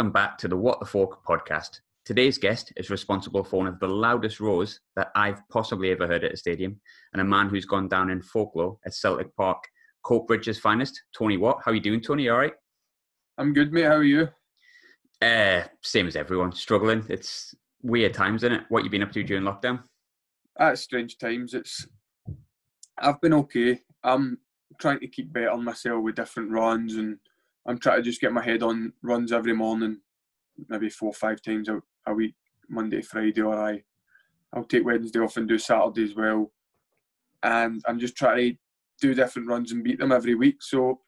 Welcome back to the What the Fork podcast. Today's guest is responsible for one of the loudest roars that I've possibly ever heard at a stadium, and a man who's gone down in folklore at Celtic Park, Coatbridge's finest, Tony Watt. How are you doing, Tony? All right? I'm good, mate. How are you? Uh, same as everyone, struggling. It's weird times, isn't it? What you been up to during lockdown? At strange times. It's. I've been okay. I'm trying to keep better on myself with different runs and I'm trying to just get my head on runs every morning, maybe four or five times a, a week, Monday, Friday, or I, I'll take Wednesday off and do Saturday as well. And I'm just trying to do different runs and beat them every week. So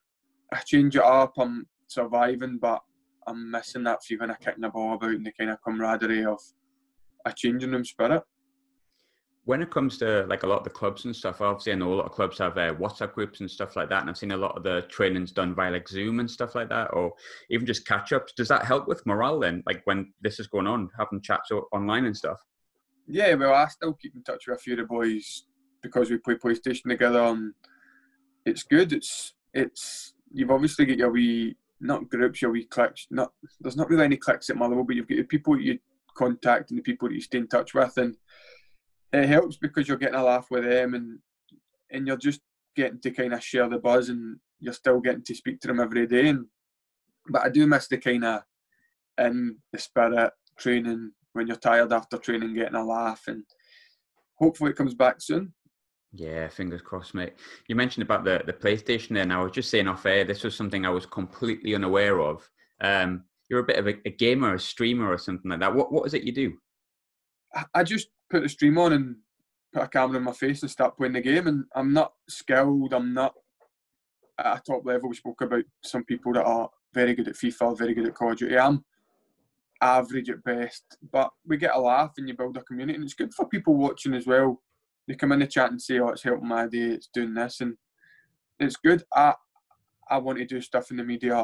I change it up. I'm surviving, but I'm missing that feeling of kicking the ball about and the kind of camaraderie of a changing room spirit when it comes to like a lot of the clubs and stuff, obviously I know a lot of clubs have uh, WhatsApp groups and stuff like that, and I've seen a lot of the trainings done via like Zoom and stuff like that, or even just catch ups. Does that help with morale then? Like when this is going on, having chats online and stuff. Yeah, well, I still keep in touch with a few of the boys because we play PlayStation together, and it's good. It's it's you've obviously got your wee not groups, your wee cliques. Not there's not really any cliques at my level, but you've got the people you contact and the people that you stay in touch with, and it helps because you're getting a laugh with them and and you're just getting to kind of share the buzz and you're still getting to speak to them every day. And but I do miss the kind of in the spirit training when you're tired after training, getting a laugh, and hopefully it comes back soon. Yeah, fingers crossed, mate. You mentioned about the, the PlayStation there, and I was just saying off air, this was something I was completely unaware of. Um, you're a bit of a, a gamer, a streamer, or something like that. What what is it you do? I just put the stream on and put a camera in my face and start playing the game. And I'm not skilled. I'm not at a top level. We spoke about some people that are very good at FIFA, very good at Call of Duty. I'm average at best, but we get a laugh and you build a community, and it's good for people watching as well. They come in the chat and say, "Oh, it's helping my day. It's doing this," and it's good. I I want to do stuff in the media,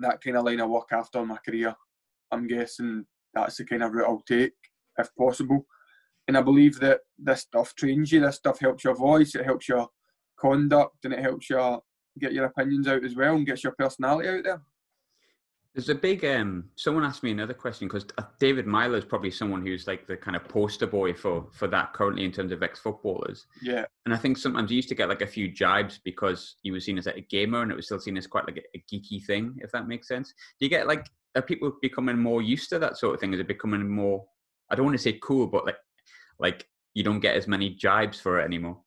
that kind of line of work after my career. I'm guessing that's the kind of route I'll take if possible. And I believe that this stuff trains you, this stuff helps your voice, it helps your conduct, and it helps you get your opinions out as well and gets your personality out there. There's a big. Um, someone asked me another question because uh, David Meyler is probably someone who's like the kind of poster boy for for that currently in terms of ex footballers. Yeah. And I think sometimes he used to get like a few jibes because he was seen as like a gamer and it was still seen as quite like a, a geeky thing, if that makes sense. Do you get like are people becoming more used to that sort of thing? Is it becoming more I don't want to say cool, but like like you don't get as many jibes for it anymore.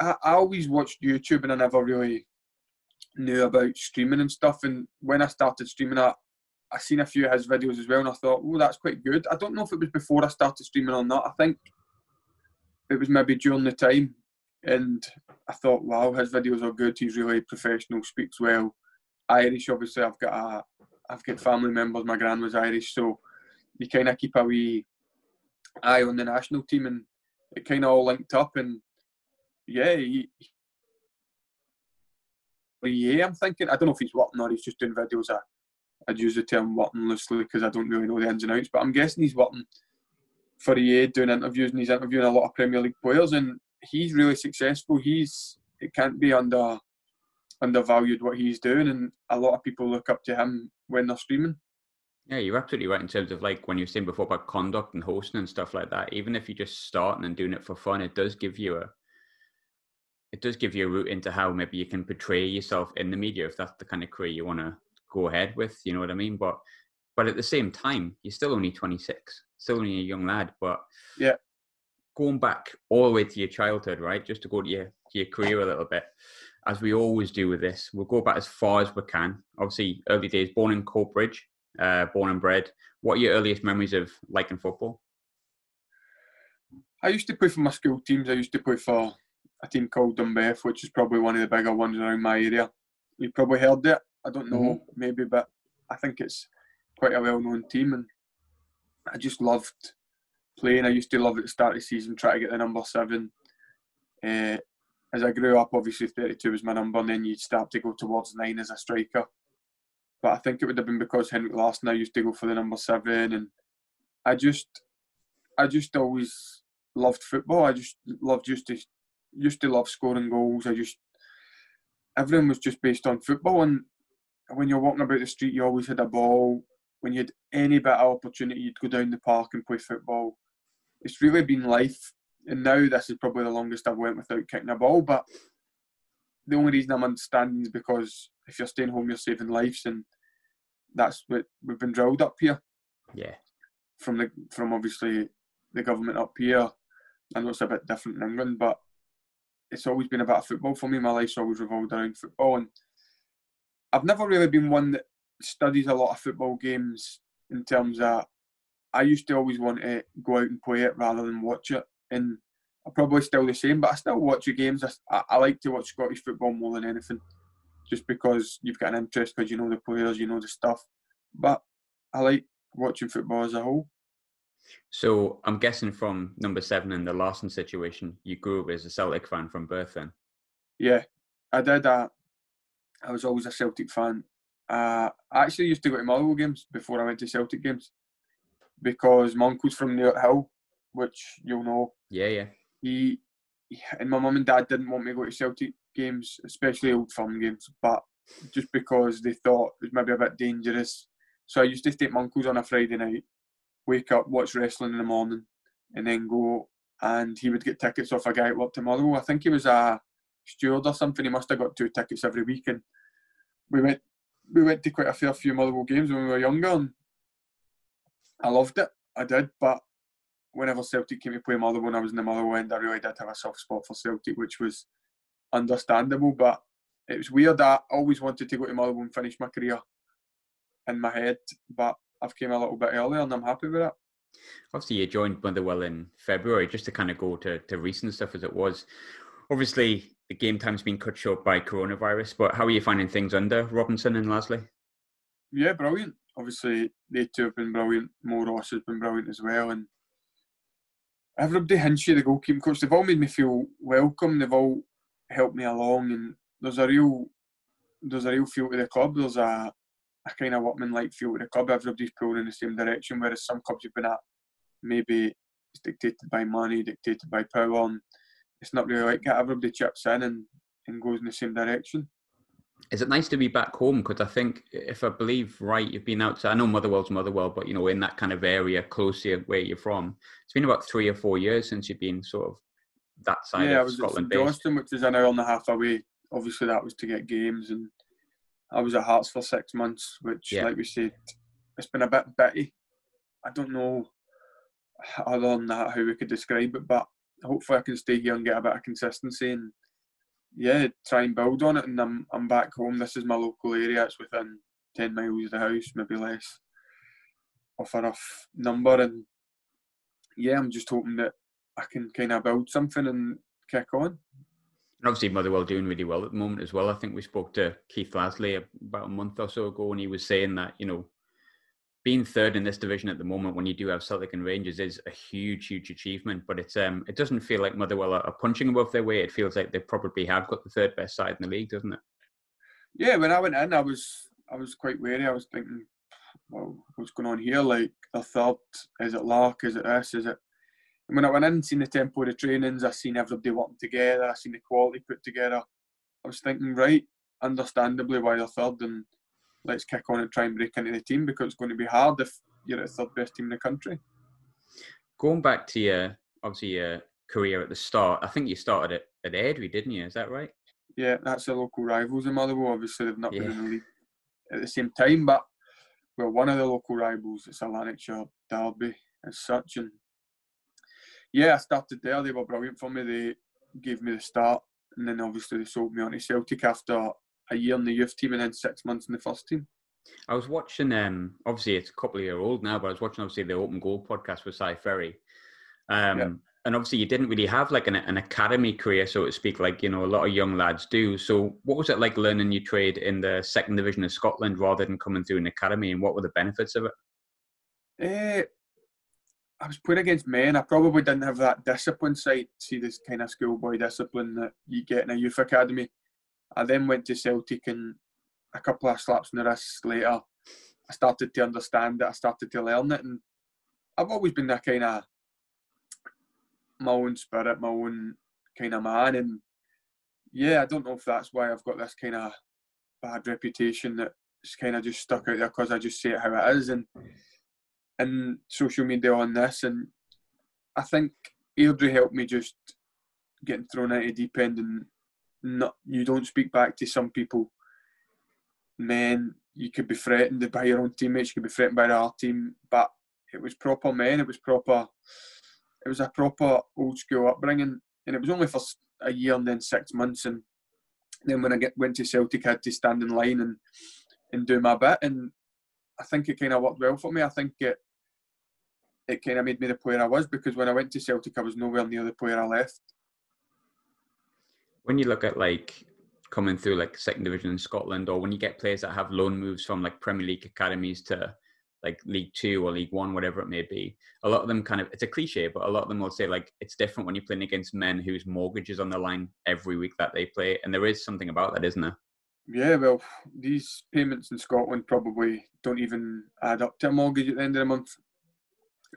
I, I always watched YouTube and I never really knew about streaming and stuff. And when I started streaming, I I seen a few of his videos as well, and I thought, oh, that's quite good. I don't know if it was before I started streaming or not. I think it was maybe during the time, and I thought, wow, his videos are good. He's really professional, speaks well. Irish, obviously, I've got a, I've got family members. My grand was Irish, so you kind of keep a wee eye on the national team, and it kind of all linked up. And yeah, he, yeah, I'm thinking. I don't know if he's working or he's just doing videos. I, I'd use the term working loosely because I don't really know the ins and outs, but I'm guessing he's working for EA doing interviews and he's interviewing a lot of Premier League players, and he's really successful. He's it can't be under undervalued what he's doing, and a lot of people look up to him when they're streaming. Yeah, you're absolutely right in terms of like when you were saying before about conduct and hosting and stuff like that. Even if you're just starting and doing it for fun, it does give you a it does give you a route into how maybe you can portray yourself in the media if that's the kind of career you want to go ahead with. You know what I mean? But but at the same time, you're still only 26, still only a young lad. But yeah, going back all the way to your childhood, right? Just to go to your to your career a little bit, as we always do with this, we'll go back as far as we can. Obviously, early days, born in Coatbridge, uh, born and bred. What are your earliest memories of liking football? I used to play for my school teams. I used to play for a team called Dunbeth, which is probably one of the bigger ones around my area. You probably heard it. I don't know, mm-hmm. maybe, but I think it's quite a well-known team, and I just loved playing. I used to love at the start of the season, try to get the number seven. Uh, as I grew up, obviously 32 was my number, and then you'd start to go towards nine as a striker but I think it would have been because Henrik Larsson I used to go for the number seven, and I just, I just always loved football. I just loved just to, used to love scoring goals. I just, everything was just based on football, and when you're walking about the street, you always had a ball. When you had any bit of opportunity, you'd go down the park and play football. It's really been life. And now this is probably the longest I've went without kicking a ball. But the only reason I'm understanding is because if you're staying home, you're saving lives, and that's what we've been drilled up here. Yeah. From the from obviously the government up here. I know it's a bit different in England, but it's always been about football for me. My life's always revolved around football, and I've never really been one that studies a lot of football games in terms of. I used to always want to go out and play it rather than watch it, and I'm probably still the same. But I still watch the games. I, I like to watch Scottish football more than anything, just because you've got an interest because you know the players, you know the stuff. But I like watching football as a whole. So I'm guessing from number seven in the Larsson situation, you grew up as a Celtic fan from birth then? Yeah, I did. Uh, I was always a Celtic fan. Uh, I actually used to go to Motherwell games before I went to Celtic games because my uncle's from Newarthill, which you'll know. Yeah, yeah. He, and my mum and dad didn't want me to go to Celtic games, especially old firm games, but just because they thought it was maybe a bit dangerous. So I used to take my uncle's on a Friday night wake up, watch wrestling in the morning, and then go. And he would get tickets off a guy at work tomorrow. I think he was a steward or something. He must have got two tickets every week, and we went. We went to quite a fair few Motherwell games when we were younger, and I loved it. I did, but whenever Celtic came to play Motherwell when I was in the Motherwell end, I really did have a soft spot for Celtic, which was understandable. But it was weird. I always wanted to go to Motherwell and finish my career in my head, but I've came a little bit earlier and I'm happy with it. Obviously, you joined Motherwell in February, just to kind of go to, to recent stuff as it was. Obviously, the game time's been cut short by coronavirus, but how are you finding things under Robinson and Lasley? Yeah, brilliant. Obviously, they two have been brilliant. Mo Ross has been brilliant as well. And everybody, Hinchy, the goalkeeping coach, they've all made me feel welcome. They've all helped me along. And there's a real there's a real feel to the club. There's a a kind of workman-like feel to the club. Everybody's pulling in the same direction, whereas some clubs you've been at maybe it's dictated by money, dictated by power, and it's not really like that. Everybody chips in and, and goes in the same direction. Is it nice to be back home? Because I think, if I believe right, you've been out. I know Motherwell's Motherwell, but you know, in that kind of area closer where you're from, it's been about three or four years since you've been sort of that side yeah, of Scotland. Yeah, Johnstone, which is an hour and a half away. Obviously, that was to get games and I was at Hearts for six months, which, yeah. like we said, it's been a bit bitty. I don't know other than that how we could describe it, but hopefully I can stay here and get a bit of consistency and yeah, try and build on it. And I'm I'm back home. This is my local area. It's within ten miles of the house, maybe less, of a rough number. And yeah, I'm just hoping that I can kind of build something and kick on. And obviously, Motherwell doing really well at the moment as well. I think we spoke to Keith Lasley about a month or so ago, and he was saying that you know, being third in this division at the moment, when you do have Celtic and Rangers, is a huge, huge achievement. But it's um, it doesn't feel like Motherwell are punching above their weight. It feels like they probably have got the third best side in the league, doesn't it? Yeah, when I went in, I was I was quite wary. I was thinking, well, what's going on here? Like a third? Is it Lark? Is it this? Is it when I went in and seen the tempo of the trainings, I seen everybody working together, I seen the quality put together. I was thinking, right, understandably why they're third and let's kick on and try and break into the team because it's going to be hard if you're the third best team in the country. Going back to your obviously your career at the start, I think you started at, at Airdrie, didn't you? Is that right? Yeah, that's the local rivals in Motherwell. Obviously, they've not yeah. been in the league at the same time, but well, one of the local rivals, it's a Lanarkshire derby as such, and yeah, I started there. They were brilliant for me. They gave me the start, and then obviously they sold me on to Celtic after a year in the youth team and then six months in the first team. I was watching. Um, obviously, it's a couple of years old now, but I was watching obviously the Open Goal podcast with Si Ferry. Um, yeah. And obviously, you didn't really have like an, an academy career, so to speak, like you know a lot of young lads do. So, what was it like learning your trade in the second division of Scotland rather than coming through an academy, and what were the benefits of it? Uh, I was playing against men. I probably didn't have that discipline side. See this kind of schoolboy discipline that you get in a youth academy. I then went to Celtic, and a couple of slaps in the wrist later, I started to understand it. I started to learn it, and I've always been that kind of my own spirit, my own kind of man. And yeah, I don't know if that's why I've got this kind of bad reputation that it's kind of just stuck out there because I just say it how it is, and and social media on this, and I think Airdrie helped me just getting thrown into deep end, and not you don't speak back to some people. Men, you could be threatened by your own teammates, you could be threatened by our team, but it was proper men, it was proper, it was a proper old school upbringing, and it was only for a year and then six months, and then when I get, went to Celtic, I had to stand in line and and do my bit, and I think it kind of worked well for me. I think it it kind of made me the player I was because when I went to Celtic, I was nowhere near the player I left. When you look at like coming through like second division in Scotland, or when you get players that have loan moves from like Premier League academies to like League Two or League One, whatever it may be. A lot of them kind of it's a cliche, but a lot of them will say like it's different when you're playing against men whose mortgage is on the line every week that they play, and there is something about that, isn't there? Yeah, well, these payments in Scotland probably don't even add up to a mortgage at the end of the month.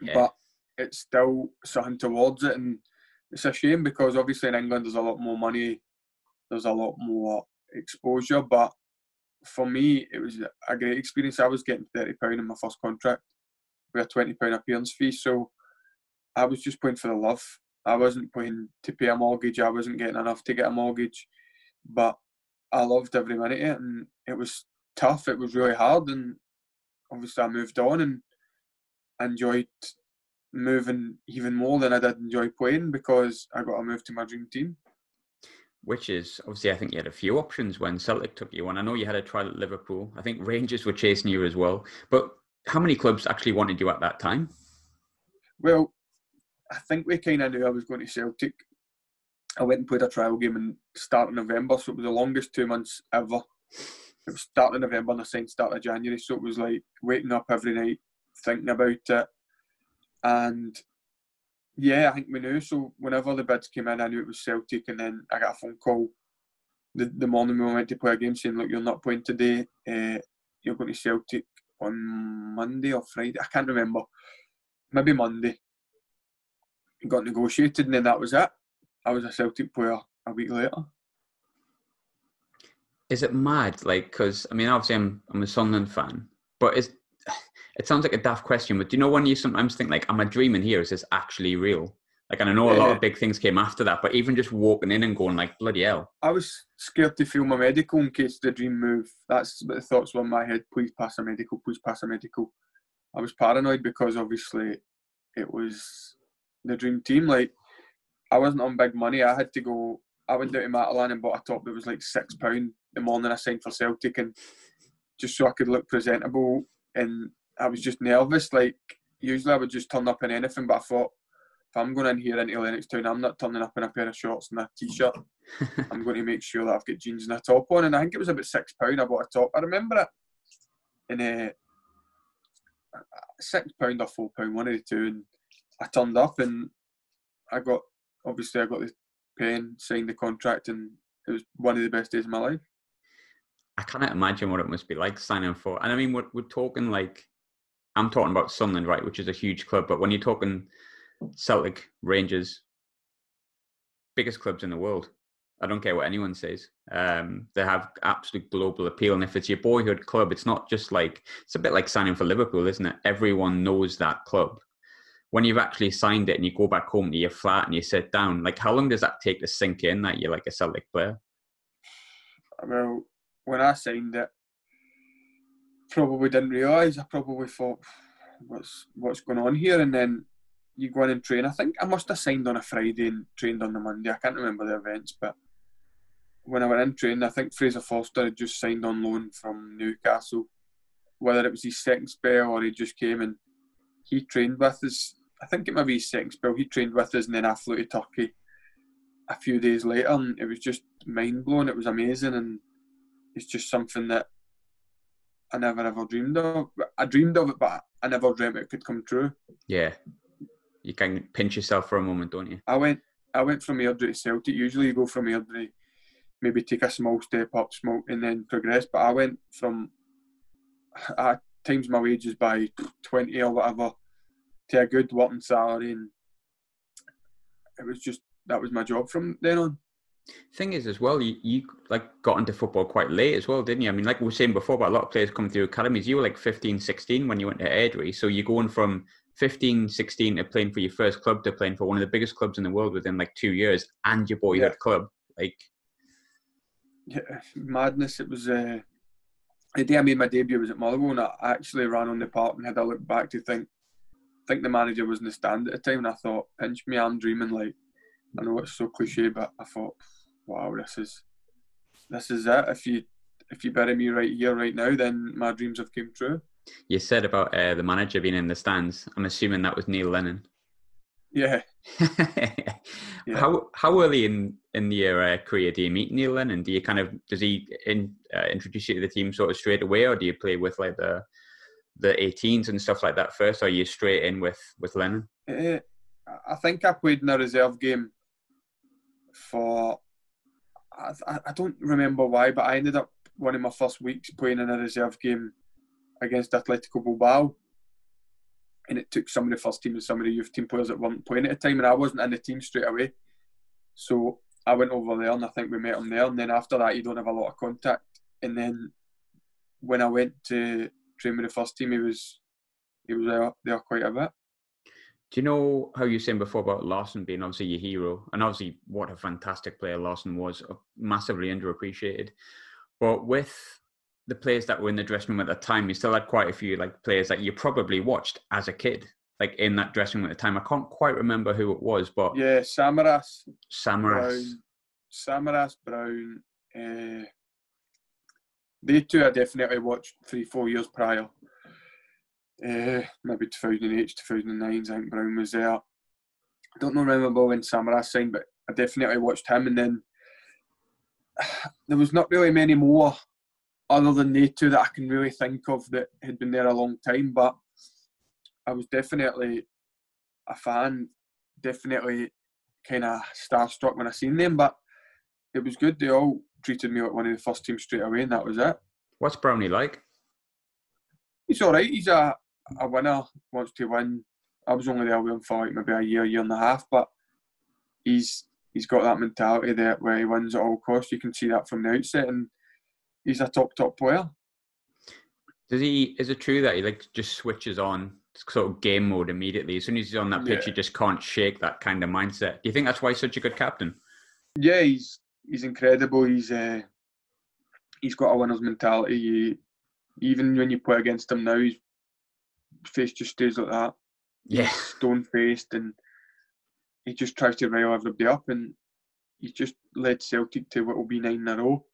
Yeah. But it's still something towards it, and it's a shame because obviously in England there's a lot more money, there's a lot more exposure, but for me, it was a great experience. I was getting thirty pound in my first contract with a twenty pound appearance fee, so I was just playing for the love. I wasn't playing to pay a mortgage. I wasn't getting enough to get a mortgage, but I loved every minute of it, and it was tough. It was really hard, and obviously I moved on and enjoyed moving even more than I did enjoy playing because I got to move to my dream team which is obviously I think you had a few options when Celtic took you on. I know you had a trial at Liverpool. I think Rangers were chasing you as well. But how many clubs actually wanted you at that time? Well, I think we kind of knew I was going to Celtic. I went and played a trial game in start of November, so it was the longest two months ever. It was start of November and I signed start of January, so it was like waking up every night thinking about it. And yeah, I think we knew. So whenever the bids came in, I knew it was Celtic, and then I got a phone call the, the morning we went to play a game saying, "Look, you're not playing today. Uh, you're going to Celtic on Monday or Friday. I can't remember. Maybe Monday." Got negotiated, and then that was it. I was a Celtic player a week later. Is it mad? Like, because I mean, obviously, I'm I'm a Sunderland fan, but is it sounds like a daft question, but do you know when you sometimes think like, "Am I dreaming here? Is this actually real?" Like, and I know a lot of big things came after that, but even just walking in and going like, "Bloody hell!" I was scared to feel my medical in case the dream move. That's what the thoughts were in my head. Please pass a medical. Please pass a medical. I was paranoid because obviously it was the dream team. Like, I wasn't on big money. I had to go. I went down to Matalan and bought a top that was like six pound the morning I signed for Celtic, and just so I could look presentable and I was just nervous. Like usually I would just turn up in anything, but I thought if I'm going in here into Lennoxtown, I'm not turning up in a pair of shorts and a t-shirt. I'm going to make sure that I've got jeans and a top on. And I think it was about six pound. I bought a top. I remember it. And uh, six pound or four pound, one of the two. And I turned up and I got obviously I got the pen, signed the contract, and it was one of the best days of my life. I can't imagine what it must be like signing for. And I mean, we're, we're talking like I'm talking about Sunderland, right, which is a huge club. But when you're talking Celtic, Rangers, biggest clubs in the world, I don't care what anyone says. Um, they have absolute global appeal, and if it's your boyhood club, it's not just like it's a bit like signing for Liverpool, isn't it? Everyone knows that club. When you've actually signed it and you go back home to your flat and you sit down, like how long does that take to sink in that you're like a Celtic player? Well, when I signed it, probably didn't realise. I probably thought, what's what's going on here? And then you go in and train. I think I must have signed on a Friday and trained on the Monday. I can't remember the events, but when I went in training, I think Fraser Forster had just signed on loan from Newcastle. Whether it was his second spell or he just came and he trained with us. I think it might be his second spell. He trained with us and then I flew to Turkey a few days later and it was just mind blowing. It was amazing and it's just something that I never ever dreamed of. I dreamed of it, but I never dreamt it could come true. Yeah, you can pinch yourself for a moment, don't you? I went, I went from Airdrie to Celtic. Usually, you go from Airdrie, maybe take a small step up, smoke, and then progress. But I went from, I times my wages by twenty or whatever, to a good working salary, and it was just that was my job from then on. Thing is, as well, you, you like got into football quite late as well, didn't you? I mean, like we were saying before, but a lot of players come through academies. You were like 15, 16 when you went to Airdrie. So you're going from 15, 16 to playing for your first club to playing for one of the biggest clubs in the world within like two years and your boyhood yeah. club. Like, yeah, madness. It was uh, the day I made my debut was at Motherwell, and I actually ran on the park and had a look back to think, I think the manager was in the stand at the time, and I thought, pinch me, I'm dreaming. Like, I know it's so cliche, but I thought, wow, this is, this is it. If you, if you bury me right here, right now, then my dreams have come true. You said about uh, the manager being in the stands. I'm assuming that was Neil Lennon. Yeah. yeah. How how early in in your uh, career do you meet Neil Lennon? Do you kind of does he in, uh, introduce you to the team sort of straight away, or do you play with like the the 18s and stuff like that first? Or are you straight in with with Lennon? Uh, I think I played in a reserve game for I, I don't remember why, but I ended up one of my first weeks playing in a reserve game against Atletico Bilbao and it took some of the first team and some of the youth team players that weren't playing at the time, and I wasn't in the team straight away. So I went over there, and I think we met him there. And then after that, you don't have a lot of contact. And then when I went to train with the first team, he was he was there, there quite a bit. Do you know how you were saying before about Larsson being obviously your hero, and obviously what a fantastic player Larsson was, uh, massively underappreciated. But with the players that were in the dressing room at the time, you still had quite a few like players that you probably watched as a kid, like in that dressing room at the time. I can't quite remember who it was, but yeah, Samaras, Samaras, Brown, Samaras, Brown. Uh, they two I definitely watched three, four years prior. Uh, maybe 2008, 2009. I think Brown was there. I don't know remember when Samaras signed, but I definitely watched him. And then there was not really many more other than they two that I can really think of that had been there a long time. But I was definitely a fan, definitely kind of starstruck when I seen them. But it was good. They all treated me like one of the first team straight away, and that was it. What's Brownie like? He's all right. He's a a winner. Wants to win. I was only there with him for like maybe a year, year and a half, but he's he's got that mentality there where he wins at all costs. You can see that from the outset, and he's a top top player. Does he? Is it true that he like just switches on sort of game mode immediately as soon as he's on that pitch? Yeah. He just can't shake that kind of mindset. Do you think that's why he's such a good captain? Yeah, he's he's incredible. He's uh, he's got a winner's mentality. He, even when you play against him now, his face just stays like that. Yeah, stone faced, and he just tries to rile everybody up. And he's just led Celtic to what will be nine in a row.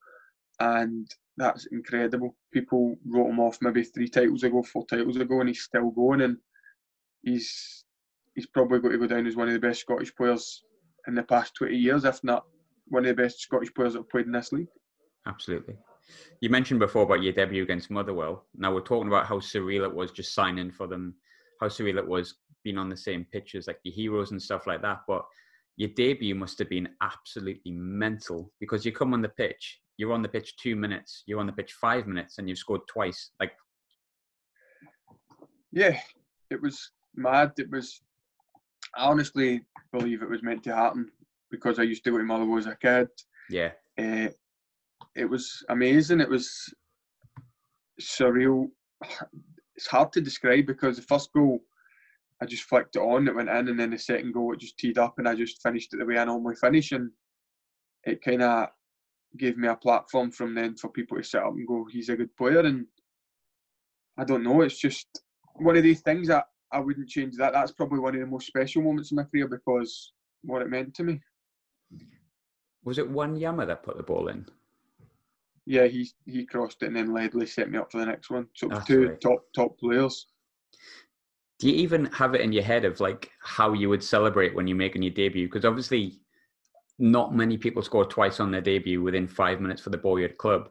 And that's incredible. People wrote him off maybe three titles ago, four titles ago, and he's still going. And he's he's probably going to go down as one of the best Scottish players in the past 20 years, if not one of the best Scottish players that have played in this league. Absolutely. You mentioned before about your debut against Motherwell. Now we're talking about how surreal it was just signing for them, how surreal it was being on the same pitch as like the heroes and stuff like that. But your debut must have been absolutely mental because you come on the pitch you're on the pitch two minutes, you're on the pitch five minutes, and you've scored twice. Like, yeah, it was mad. It was. I honestly believe it was meant to happen because I used to go to Motherwell as a kid. Yeah. Uh, it was amazing. It was surreal. It's hard to describe because the first goal, I just flicked it on, it went in, and then the second goal, it just teed up, and I just finished it the way I normally finish, and it kind of gave me a platform from then for people to sit up and go, he's a good player. And I don't know, it's just one of these things that I wouldn't change that. That's probably one of the most special moments in my career because what it meant to me. Was it Wanyama that put the ball in? Yeah, he he crossed it and then Ledley set me up for the next one. So two right. top top players. Do you even have it in your head of like how you would celebrate when you make a new debut? Because obviously not many people score twice on their debut within five minutes for the Boyhood Club.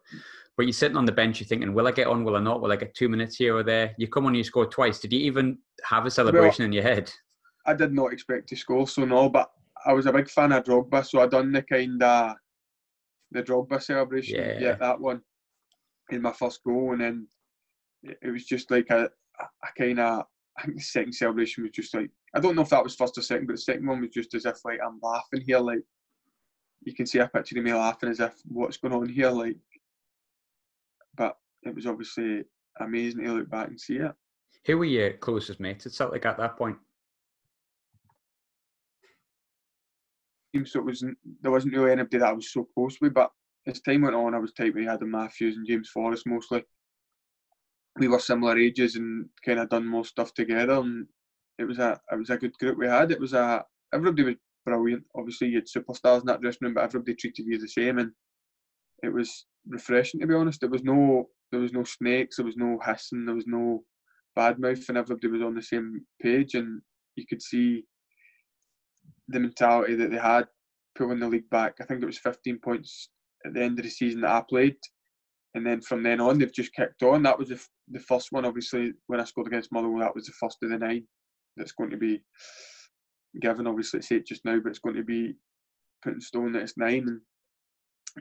But you're sitting on the bench, you're thinking, will I get on, will I not? Will I get two minutes here or there? You come on, you score twice. Did you even have a celebration well, in your head? I did not expect to score, so no, but I was a big fan of Drogba, so I done the kind of the Drogba celebration, yeah. yeah, that one in my first goal, and then it was just like a, a kind of I think the second celebration was just like I don't know if that was first or second, but the second one was just as if like I'm laughing here, like you can see a picture of me laughing as if what's going on here, like. But it was obviously amazing to look back and see it. Who were your closest mates at Celtic at that point? So it wasn't there wasn't really anybody that I was so close with, but as time went on, I was tight with Adam Matthews and James Forrest mostly. We were similar ages and kind of done more stuff together, and it was a it was a good group we had. It was a everybody was brilliant. Obviously, you had superstars in that dressing room, but everybody treated you the same, and it was refreshing to be honest. There was no there was no snakes, there was no hissing, there was no bad mouth, and everybody was on the same page, and you could see the mentality that they had pulling the league back. I think it was 15 points at the end of the season that I played, and then from then on they've just kicked on. That was the, the first one, obviously, when I scored against Motherwell. That was the first of the nine that's going to be given. Obviously, it's eight just now, but it's going to be put in stone that it's nine, and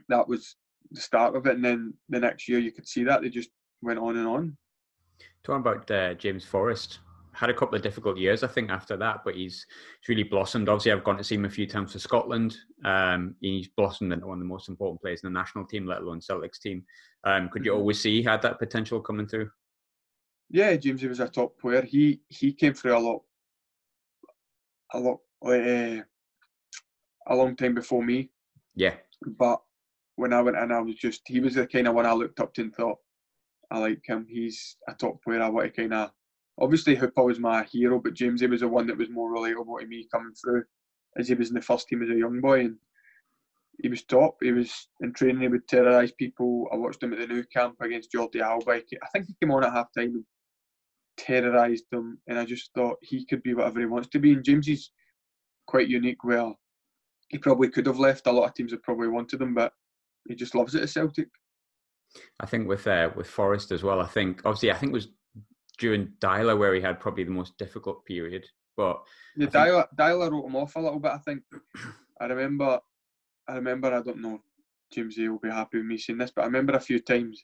that was the start of it. And then the next year, you could see that they just went on and on. Talking about uh, James Forrest, had a couple of difficult years, I think, after that, but he's, he's really blossomed. Obviously, I've gone to see him a few times for Scotland. Um, he's blossomed into one of the most important players in the national team, let alone Celtic's team. Um, could you mm-hmm. always see he had that potential coming through? Yeah, James, he was a top player. He he came through a lot, a lot, uh, a long time before me. Yeah. But when I went in, I was just he was the kind of one I looked up to and thought, I like him. He's a top player. I want to kind of obviously Hooper was my hero, but Jamesy was the one that was more relatable to me coming through, as he was in the first team as a young boy, and he was top. He was in training, he would terrorise people. I watched him at the Nou Camp against Jordi Alba. I think he came on at half time and terrorised them, and I just thought he could be whatever he wants to be. And Jamesy's quite unique, where he probably could have left. A lot of teams have probably wanted him, but he just loves it at Celtic. I think with uh, with Forrest as well. I think obviously I think it was during Deila where he had probably the most difficult period. But the think... Deila wrote him off a little bit. I think I remember. I remember. I don't know. James A will be happy with me saying this, but I remember a few times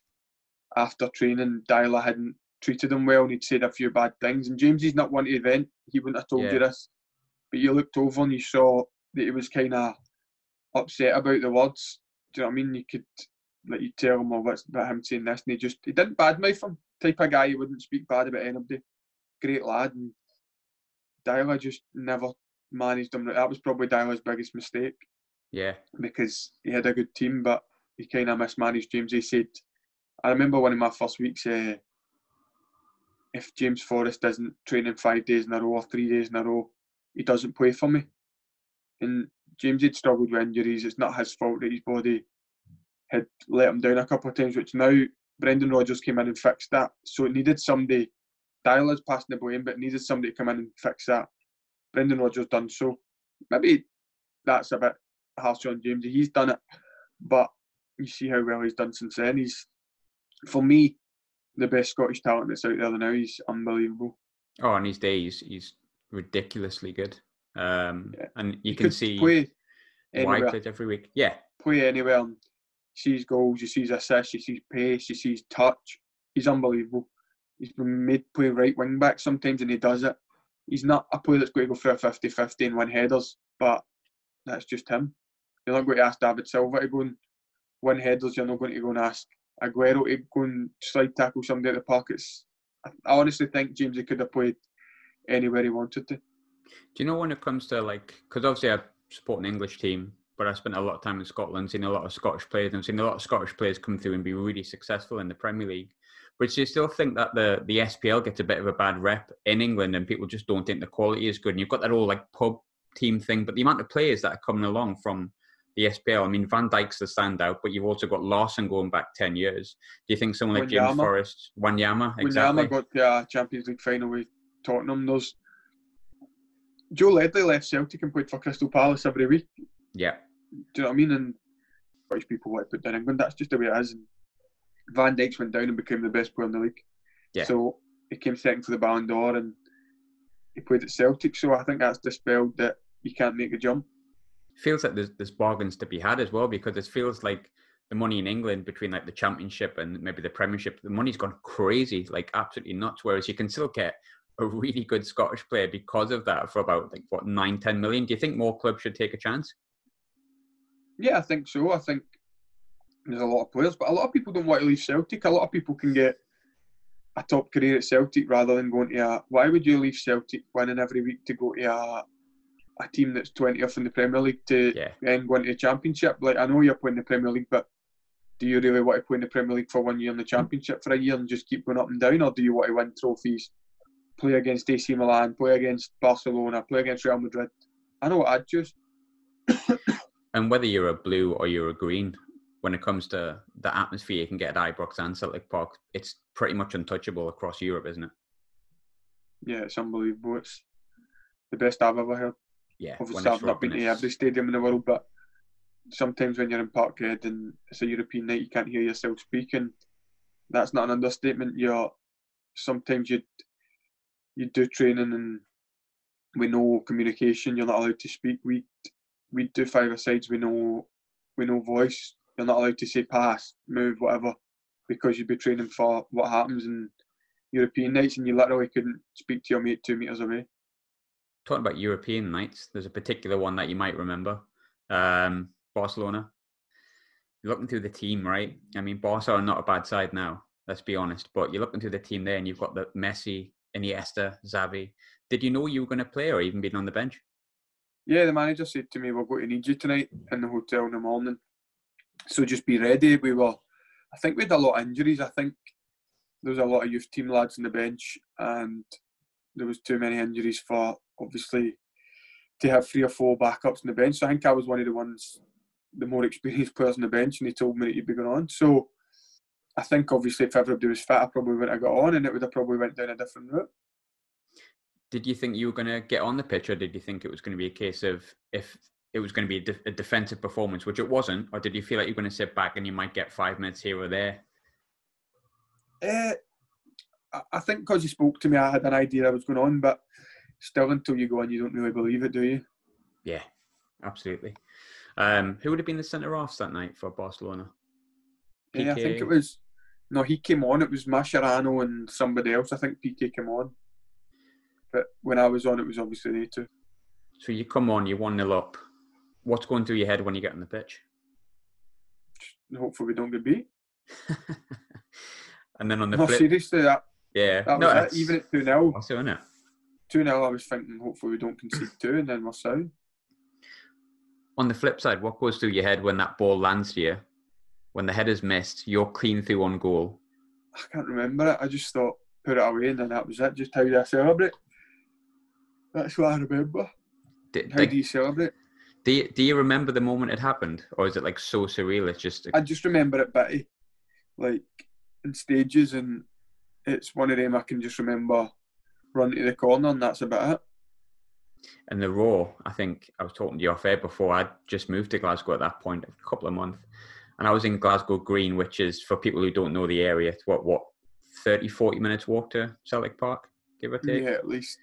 after training, Deila hadn't treated him well and he'd said a few bad things. And James, he's not one to vent. He wouldn't have told yeah. you this, but you looked over and you saw that he was kind of upset about the words. Do you know what I mean? You could like you tell him, "Oh, what's about him saying this?" And he just he didn't badmouth him type of guy who wouldn't speak bad about anybody. Great lad, and Deila just never managed him. That was probably Deila's biggest mistake. Yeah, because he had a good team, but he kind of mismanaged James. He said, I remember one of my first weeks. Uh, if James Forrest isn't training five days in a row or three days in a row, he doesn't play for me. And James had struggled with injuries. It's not his fault that his body had let him down a couple of times, which now Brendan Rodgers came in and fixed that. So it needed somebody. Deila's passing the blame, but it needed somebody to come in and fix that. Brendan Rodgers done so. Maybe that's a bit harsh on James. He's done it, but you see how well he's done since then. He's, for me, the best Scottish talent that's out there now. He's unbelievable. Oh, on his days, he's ridiculously good. Um, yeah. And you he can see play why he plays every week. Yeah, play anywhere sees goals, he sees assists, he sees pace, he sees touch. He's unbelievable. He's been made play right wing back sometimes and he does it. He's not a player that's going to go for a 50 50 and win headers, but that's just him. You're not going to ask David Silva to go and win headers, you're not going to go and ask Aguero to go and slide tackle somebody at the pockets. I honestly think James could have played anywhere he wanted to. Do you know when it comes to like, because obviously I support an English team, but I spent a lot of time in Scotland, seeing a lot of Scottish players, and seen a lot of Scottish players come through and be really successful in the Premier League. But do you still think that the the SPL gets a bit of a bad rep in England, and people just don't think the quality is good? And you've got that whole like pub team thing, but the amount of players that are coming along from the SPL, I mean, Van Dijk's the standout, but you've also got Larsson going back ten years. Do you think someone like James Forrest, Wanyama, exactly? Wanyama got the uh, Champions League final with Tottenham. Those Joe Ledley left Celtic and played for Crystal Palace every week. Yeah. Do you know what I mean? And British people want to put down England. That's just the way it is. And Van Dijk's went down and became the best player in the league. Yeah. So he came second for the Ballon d'Or and he played at Celtic. So I think that's dispelled that he can't make a jump. Feels like there's, there's bargains to be had as well because it feels like the money in England between like the Championship and maybe the Premiership, the money's gone crazy, like absolutely nuts. Whereas you can still get a really good Scottish player because of that for about like what nine, ten million. Do you think more clubs should take a chance? Yeah, I think so. I think there's a lot of players, but a lot of people don't want to leave Celtic. A lot of people can get a top career at Celtic rather than going to a. Why would you leave Celtic winning every week to go to a a team that's 20th in the Premier League to Yeah. then go into the Championship? Like I know you're playing the Premier League, but do you really want to play in the Premier League for one year in the Championship for a year and just keep going up and down, or do you want to win trophies, play against AC Milan, play against Barcelona, play against Real Madrid? I know what I'd choose. And whether you're a blue or you're a green, when it comes to the atmosphere you can get at Ibrox and Celtic Park, it's pretty much untouchable across Europe, isn't it? Yeah, it's unbelievable. It's the best I've ever heard. Yeah. Obviously, I've not been to every stadium in the world, but sometimes when you're in Parkhead and it's a European night, you can't hear yourself speaking. That's not an understatement. You're sometimes you you do training and we know communication. You're not allowed to speak. We we do five sides. We know we know voice. You're not allowed to say pass, move, whatever, because you'd be training for what happens in European nights, and you literally couldn't speak to your mate two meters away. talking about European nights, there's a particular one that you might remember. Um, Barcelona. You're looking through the team, right? I mean, Barca are not a bad side now, let's be honest. But you're looking through the team there and you've got the Messi, Iniesta, Xavi. Did you know you were going to play or even been on the bench? Yeah, the manager said to me, "We're going to need you tonight in the hotel in the morning, so just be ready." We were, I think we had a lot of injuries. I think there was a lot of youth team lads on the bench, and there was too many injuries for obviously to have three or four backups on the bench. So I think I was one of the ones, the more experienced players on the bench, and he told me that you'd be going on. So I think obviously if everybody was fit, I probably wouldn't have got on, and it would have probably went down a different route. Did you think you were going to get on the pitch or did you think it was going to be a case of if it was going to be a, de- a defensive performance, which it wasn't, or did you feel like you're going to sit back and you might get five minutes here or there? Uh, I- think because he spoke to me, I had an idea I was going on, but still, until you go on, you don't really believe it, do you? Yeah, absolutely. Um, who would have been the centre offs that night for Barcelona? Yeah, I think it was. No, he came on. It was Mascherano and somebody else. I think Piqué came on. But when I was on, it was obviously they two. So you come on, you're 1 0 up. What's going through your head when you get on the pitch? Hopefully, we don't get beat. and then on the No, flip, seriously, that, yeah, that no, was it. Even at 2 0, that's it? 2 0, I was thinking, hopefully, we don't concede two, and then we're sound. On the flip side, what goes through your head when that ball lands here? When the header's missed, you're clean through on goal. I can't remember it. I just thought, put it away, and then that was it. Just how do I celebrate? That's what I remember. Did, How like, do you celebrate? do, you, do you remember the moment it happened? Or is it like so surreal? It's just, I just remember it bitty, like in stages, and it's one of them I can just remember running to the corner, and that's about it. and the raw i think i was talking to you off air before i'd just moved to glasgow at that point a couple of months and i was in glasgow green which is for people who don't know the area it's what what 30 40 minutes walk to celtic park give or take Yeah, at least.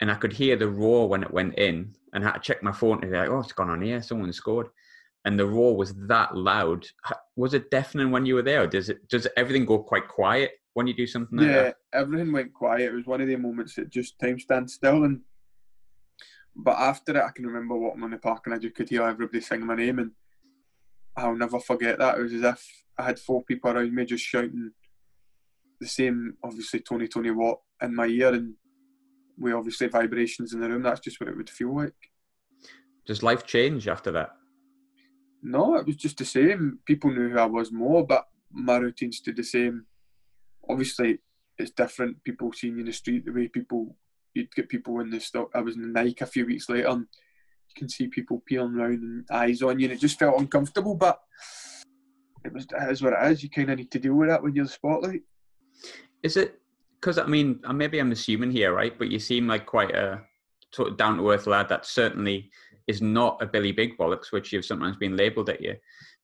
And i could hear the roar when it went in and I had to check my phone to be like oh it's gone on here someone scored and the roar was that loud was it deafening when you were there does it does everything go quite quiet when you do something like Yeah, that everything went quiet. It was one of the moments that just time stands still, and but after it, I can remember walking on the park, and I just could hear everybody singing my name, and I'll never forget that. It was as if I had four people around me just shouting the same, obviously Tony Tony Watt in my ear, and we obviously vibrations in the room. That's just what it would feel like. does life change after that No, it was just the same. People knew who I was more, but my routine stayed the same. Obviously, it's different. People seeing you in the street, the way people, you'd get people in the stock. I was in the Nike a few weeks later, and you can see people peering around and eyes on you, and it just felt uncomfortable. But it was it is what it is. You kind of need to deal with that when you're the spotlight. Is it because I mean uh, maybe I'm assuming here, right? But you seem like quite a sort of down to earth lad that certainly is not a Billy Big Bollocks, which you've sometimes been labelled at you.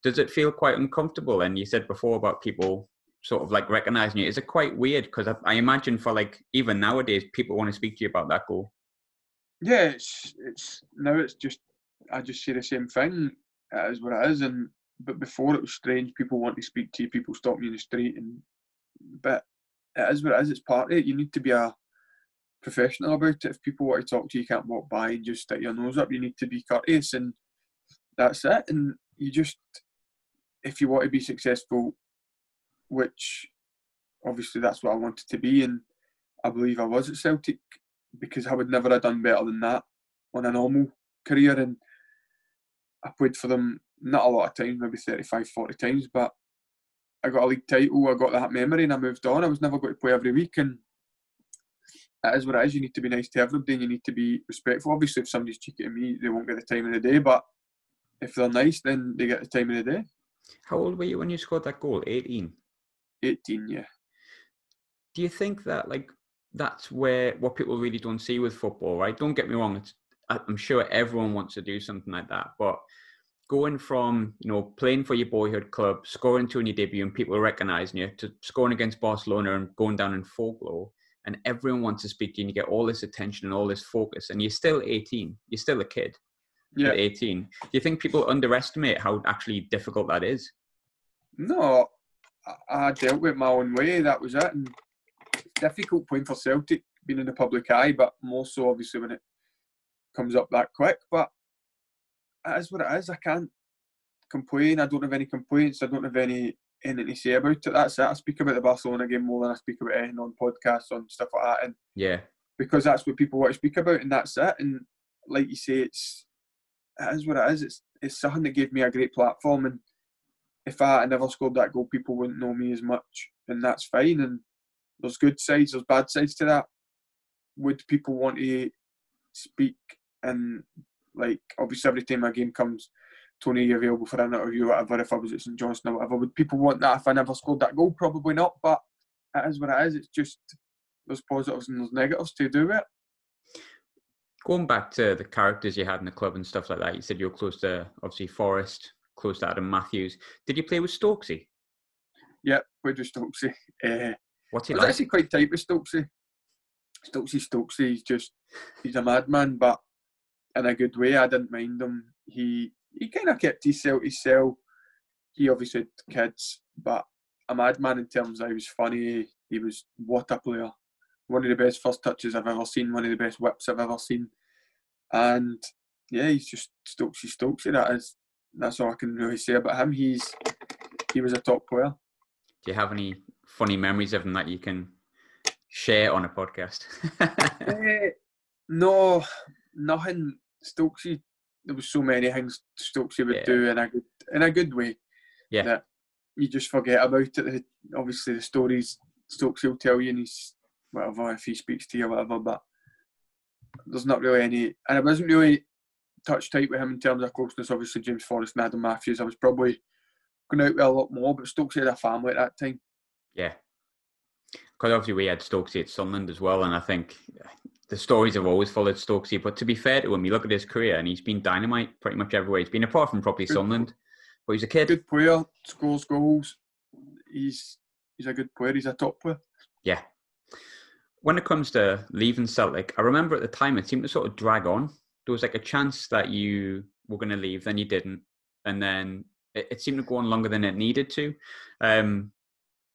Does it feel quite uncomfortable? And you said before about people sort of like recognizing you. Is it quite weird? Because I, I imagine for like even nowadays, people want to speak to you about that goal. Yeah, it's it's now it's just I just say the same thing. Is what it is, and but before it was strange. People want to speak to you. People stop me in the street, and but it is what it is. It's part of it. You need to be a professional about it. If people want to talk to you, you can't walk by and just stick your nose up. You need to be courteous, and that's it. And you just, if you want to be successful, which obviously that's what I wanted to be, and I believe I was at Celtic because I would never have done better than that on a normal career. And I played for them not a lot of times, maybe 35, 40 times, but I got a league title, I got that memory, and I moved on. I was never going to play every week, and it is what it is. You need to be nice to everybody, and you need to be respectful. Obviously, if somebody's cheeky to me, they won't get the time of the day, but if they're nice, then they get the time of the day. How old were you when you scored that goal? 18? 18, yeah. Do you think that, like, that's where what people really don't see with football, right? Don't get me wrong. It's, I'm sure everyone wants to do something like that, but going from you know playing for your boyhood club, scoring two in your debut, and people recognizing you, to scoring against Barcelona and going down in folklore, and everyone wants to speak to you, and you get all this attention and all this focus, and you're still 18, you're still a kid. Yeah. At 18, do you think people underestimate how actually difficult that is? No, I dealt with my own way. That was it. And difficult point for Celtic, being in the public eye, but more so obviously when it comes up that quick. But it is what it is. I can't complain. I don't have any complaints. I don't have any anything to say about it. That's it. I speak about the Barcelona game more than I speak about anything on podcasts on stuff like that. And yeah, because that's what people want to speak about, and that's it. And like you say, it's it is what it is. It's it's something that gave me a great platform. And if I had never scored that goal, people wouldn't know me as much, and that's fine. And there's good sides, there's bad sides to that. Would people want to speak and like obviously every time a game comes, Tony, you available for an interview, whatever. If I was at St Johnstone or whatever, would people want that if I never scored that goal? Probably not. But it is what it is. It's just there's positives and there's negatives to do it. Going back to the characters you had in the club and stuff like that, you said you were close to obviously Forrest, close to Adam Matthews. Did you play with Stokesy? Yeah, played with Stokesy. Uh, What's he I was like? actually quite tight with Stokesy. Stokesy, Stokesy, he's just he's a madman, but in a good way. I didn't mind him. He he kind of kept himself himself. He obviously had kids, but a madman in terms of he was funny. He was what a player. One of the best first touches I've ever seen. One of the best whips I've ever seen. And yeah, he's just Stokesy, Stokesy. That is that's all I can really say about him. He's he was a top player. Do you have any funny memories of him that you can share on a podcast? Eh, no, nothing. Stokesy. There was so many things Stokesy would Yeah. do in a good in a good way. Yeah. That you just forget about it. Obviously, the stories Stokesy will tell you, and he's whatever if he speaks to you, or whatever. But there's not really any, and I wasn't really touch tight with him in terms of closeness. Obviously, James Forrest and Adam Matthews. I was probably going out with a lot more, but Stokesy had a family at that time. yeah. Because obviously we had Stokesy at Sunderland as well, and I think the stories have always followed Stokesy. But to be fair to him, you look at his career and he's been dynamite pretty much everywhere. He's been apart from probably Good. Sunderland, but he's a kid. Good player, scores goals. He's he's a good player. He's a top player. Yeah. When it comes to leaving Celtic, I remember at the time it seemed to sort of drag on. There was like a chance that you were going to leave, then you didn't, and then it, it seemed to go on longer than it needed to. Um,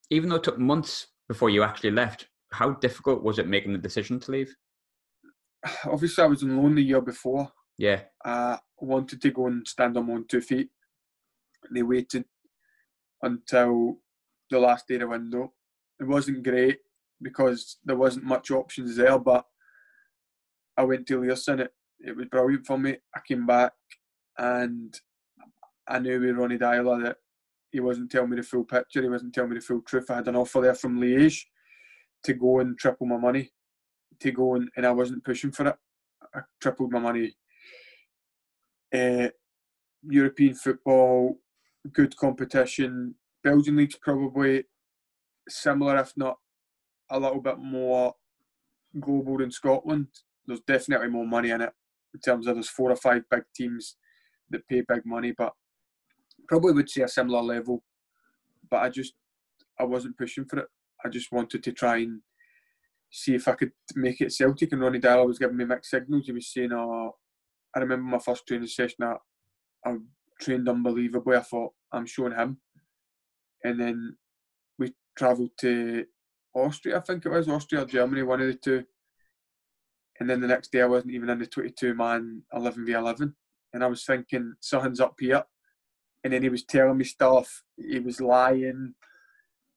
even though it took months before you actually left, how difficult was it making the decision to leave? Obviously, I was on loan the year before. Yeah, I wanted to go and stand on my own two feet. They waited until the last day of the window. It wasn't great because there wasn't much options there, but I went to Lierse. It, it was brilliant for me. I came back and I knew with Ronny Deila that he wasn't telling me the full picture, he wasn't telling me the full truth. I had an offer there from Liège to go and triple my money, to go and, and I wasn't pushing for it. I tripled my money uh, European football, good competition. Belgian league's probably similar, if not a little bit more global than Scotland. There's definitely more money in it in terms of there's four or five big teams that pay big money, but probably would say a similar level. But I just I wasn't pushing for it. I just wanted to try and see if I could make it Celtic. And Ronny Deila was giving me mixed signals. He was saying, "Oh, I remember my first training session. I, I trained unbelievably. I thought I'm showing him." And then we travelled to Austria. I think it was Austria or Germany, one of the two. And then the next day, I wasn't even in the 22 man 11 v 11. and I was thinking something's up here. And then he was telling me stuff. He was lying.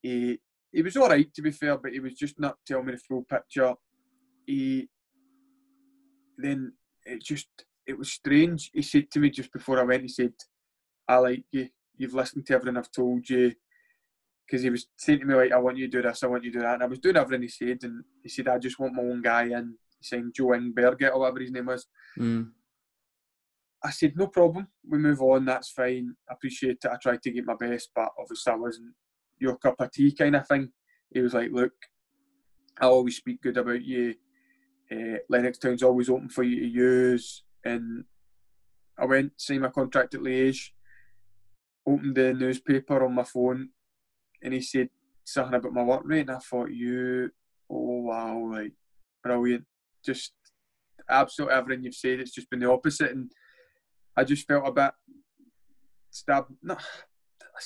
He he was all right to be fair, but he was just not telling me the full picture. He then it just it was strange. He said to me just before I went, he said, "I like you. You've listened to everything I've told you." Because he was saying to me like, "I want you to do this. I want you to do that," and I was doing everything he said, and he said, "I just want my own guy in." saying Jo Inge Berget or whatever his name was. Mm. I said, no problem. We move on. That's fine. I appreciate it. I tried to get my best, but obviously I wasn't your cup of tea kind of thing. He was like, look, I always speak good about you. Uh, Lennoxtown's always open for you to use. And I went, signed my contract at Liège, opened the newspaper on my phone, and he said something about my work rate. And I thought, you, oh wow, like, brilliant. Just absolutely everything you've said, it's just been the opposite. And I just felt a bit stabbed.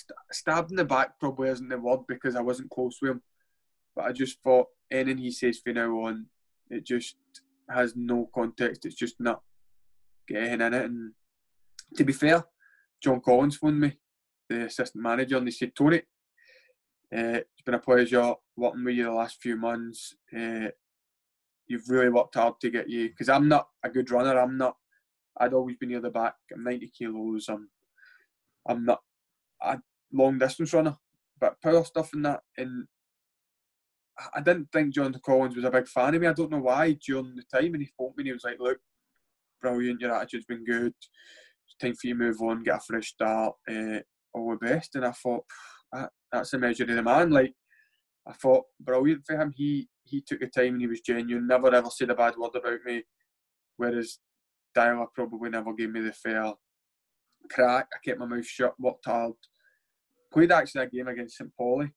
No, stabbed in the back probably isn't the word because I wasn't close with him. But I just thought anything he says from now on, it just has no context. It's just not getting in it. And to be fair, John Collins phoned me, the assistant manager, and they said, Tony, uh, it's been a pleasure working with you the last few months. Uh, you've really worked hard to get you because I'm not a good runner. I'm not I'd always been near the back. I'm 90 kilos. I'm I'm not a long distance runner, but power stuff and that. And I didn't think John Collins was a big fan of me. I don't know why during the time. And he phoned me and he was like, "Look, brilliant. Your attitude's been good. It's time for you to move on, get a fresh start. Uh, all the best." And I thought that, that's the measure of the man. Like I thought, brilliant for him. He he took the time and he was genuine. Never ever said a bad word about me. Whereas Deila probably never gave me the fair crack. I kept my mouth shut, worked hard. Played actually a game against St. Pauli,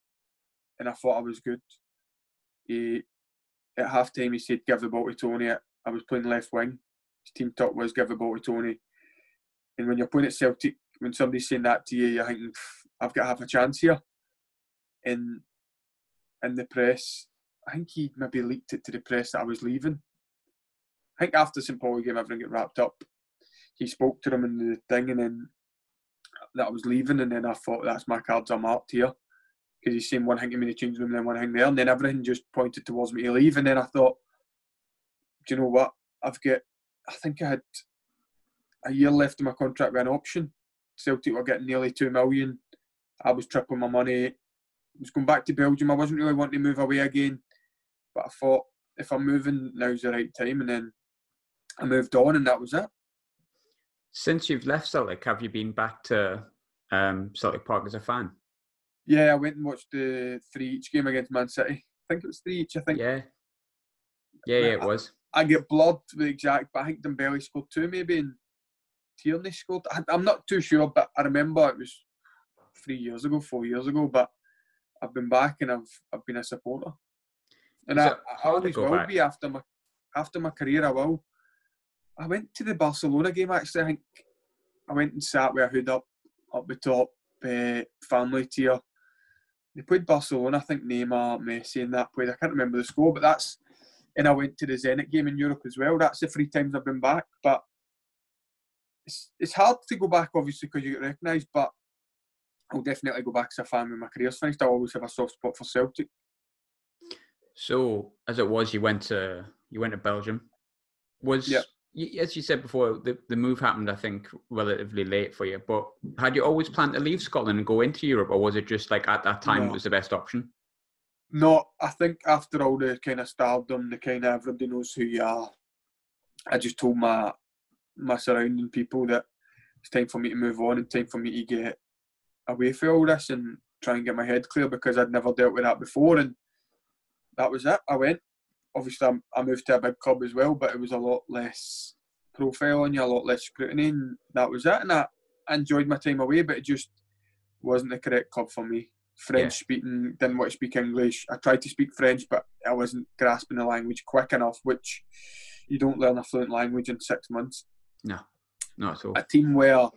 and I thought I was good. He, at half time, he said, Give the ball to Tony. I was playing left wing. His team talk was, Give the ball to Tony. And when you're playing at Celtic, when somebody's saying that to you, you're thinking, I've got half a chance here. And in the press, I think he maybe leaked it to the press that I was leaving. I think after St Pauli game, everything got wrapped up. He spoke to them in the thing, and then that I was leaving, and then I thought that's my cards are marked here because he's saying one thing in the change room, then one thing there, and then everything just pointed towards me to leave. And then I thought, do you know what? I've got, I think I had a year left of my contract with an option. Celtic were getting nearly two million. I was tripling my money. I was going back to Belgium. I wasn't really wanting to move away again, but I thought if I'm moving, now's the right time. And then I moved on, and that was it. Since you've left Celtic, have you been back to um, Celtic Park as a fan? Yeah, I went and watched the three each game against Man City. I think it was three each. I think. Yeah. Yeah, yeah, it was. I, get blood to the exact, but I think Dembele scored two maybe, and Tierney scored. I, I'm not too sure, but I remember it was three years ago, four years ago. But I've been back and I've I've been a supporter, and I, I always will back? be after my after my career. I will. I went to the Barcelona game actually. I think I went and sat with a hood up, up the top, uh, family tier. They played Barcelona. I think Neymar, Messi, and that played. I can't remember the score, but that's. And I went to the Zenit game in Europe as well. That's the three times I've been back. But it's it's hard to go back, obviously, because you get recognised. But I'll definitely go back as a fan when my career's finished. I always have a soft spot for Celtic. So, as it was, you went to you went to Belgium. Was yep as you said before, the, the move happened, I think, relatively late for you. But had you always planned to leave Scotland and go into Europe, or was it just like at that time no. it was the best option? No, I think after all the kind of stardom, the kind of everybody knows who you are, I just told my my surrounding people that it's time for me to move on and time for me to get away from all this and try and get my head clear because I'd never dealt with that before. And that was it. I went obviously I'm, i moved to a big club as well, but it was a lot less profile on you, a lot less scrutiny, and that was it. And I, I enjoyed my time away, but it just wasn't the correct club for me. French yeah. speaking, didn't want to speak English. I tried to speak French, but I wasn't grasping the language quick enough, which you don't learn a fluent language in six months. No, not at all. A team where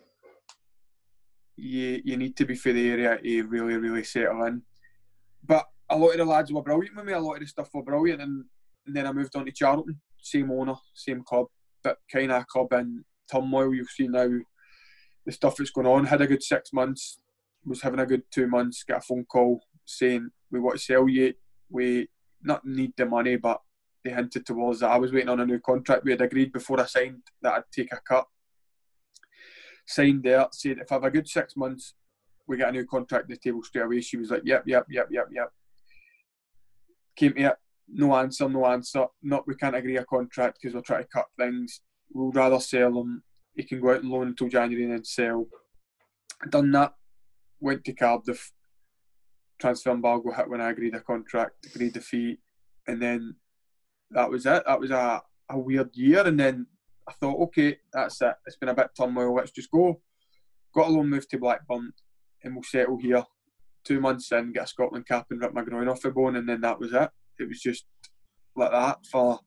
you you need to be for the area to really, really settle in. But a lot of the lads were brilliant with me. A lot of the stuff were brilliant, and and then I moved on to Charlton, same owner, same club, but kind of club in turmoil. You'll see now the stuff that's going on. Had a good six months, was having a good two months. Got a phone call saying we want to sell you. We not need the money, but they hinted towards that. I was waiting on a new contract. We had agreed before I signed that I'd take a cut. Signed there, said if I have a good six months, we get a new contract at the table straight away. She was like, yep, yep, yep, yep, yep. Came it, no answer, no answer. Not we can't agree a contract because we're trying to cut things. We'll rather sell them. He can go out and loan until January and then sell. Done that. Went to Cardiff. Transfer embargo hit when I agreed a contract, agreed the fee, and then that was it. That was a, a weird year, and then I thought, okay, that's it. It's been a bit turmoil. Let's just go. Got a loan move to Blackburn, and we'll settle here. Two months in, get a Scotland cap and rip my groin off the bone, and then that was it. It was just like that for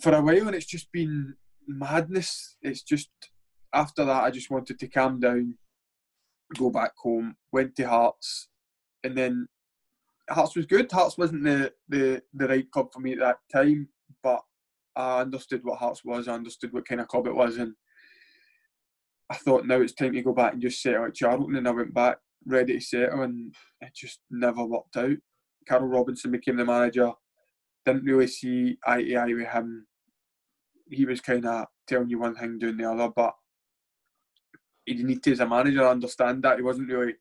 for a while, and it's just been madness. It's just after that, I just wanted to calm down, go back home, went to Hearts, and then Hearts was good. Hearts wasn't the, the, the right club for me at that time, but I understood what Hearts was. I understood what kind of club it was, and I thought now it's time to go back and just settle at Charlton. And I went back ready to settle, and it just never worked out. Carl Robinson became the manager. Didn't really see eye to eye with him. He was kind of telling you one thing, doing the other, but he need to, as a manager, understand that he wasn't really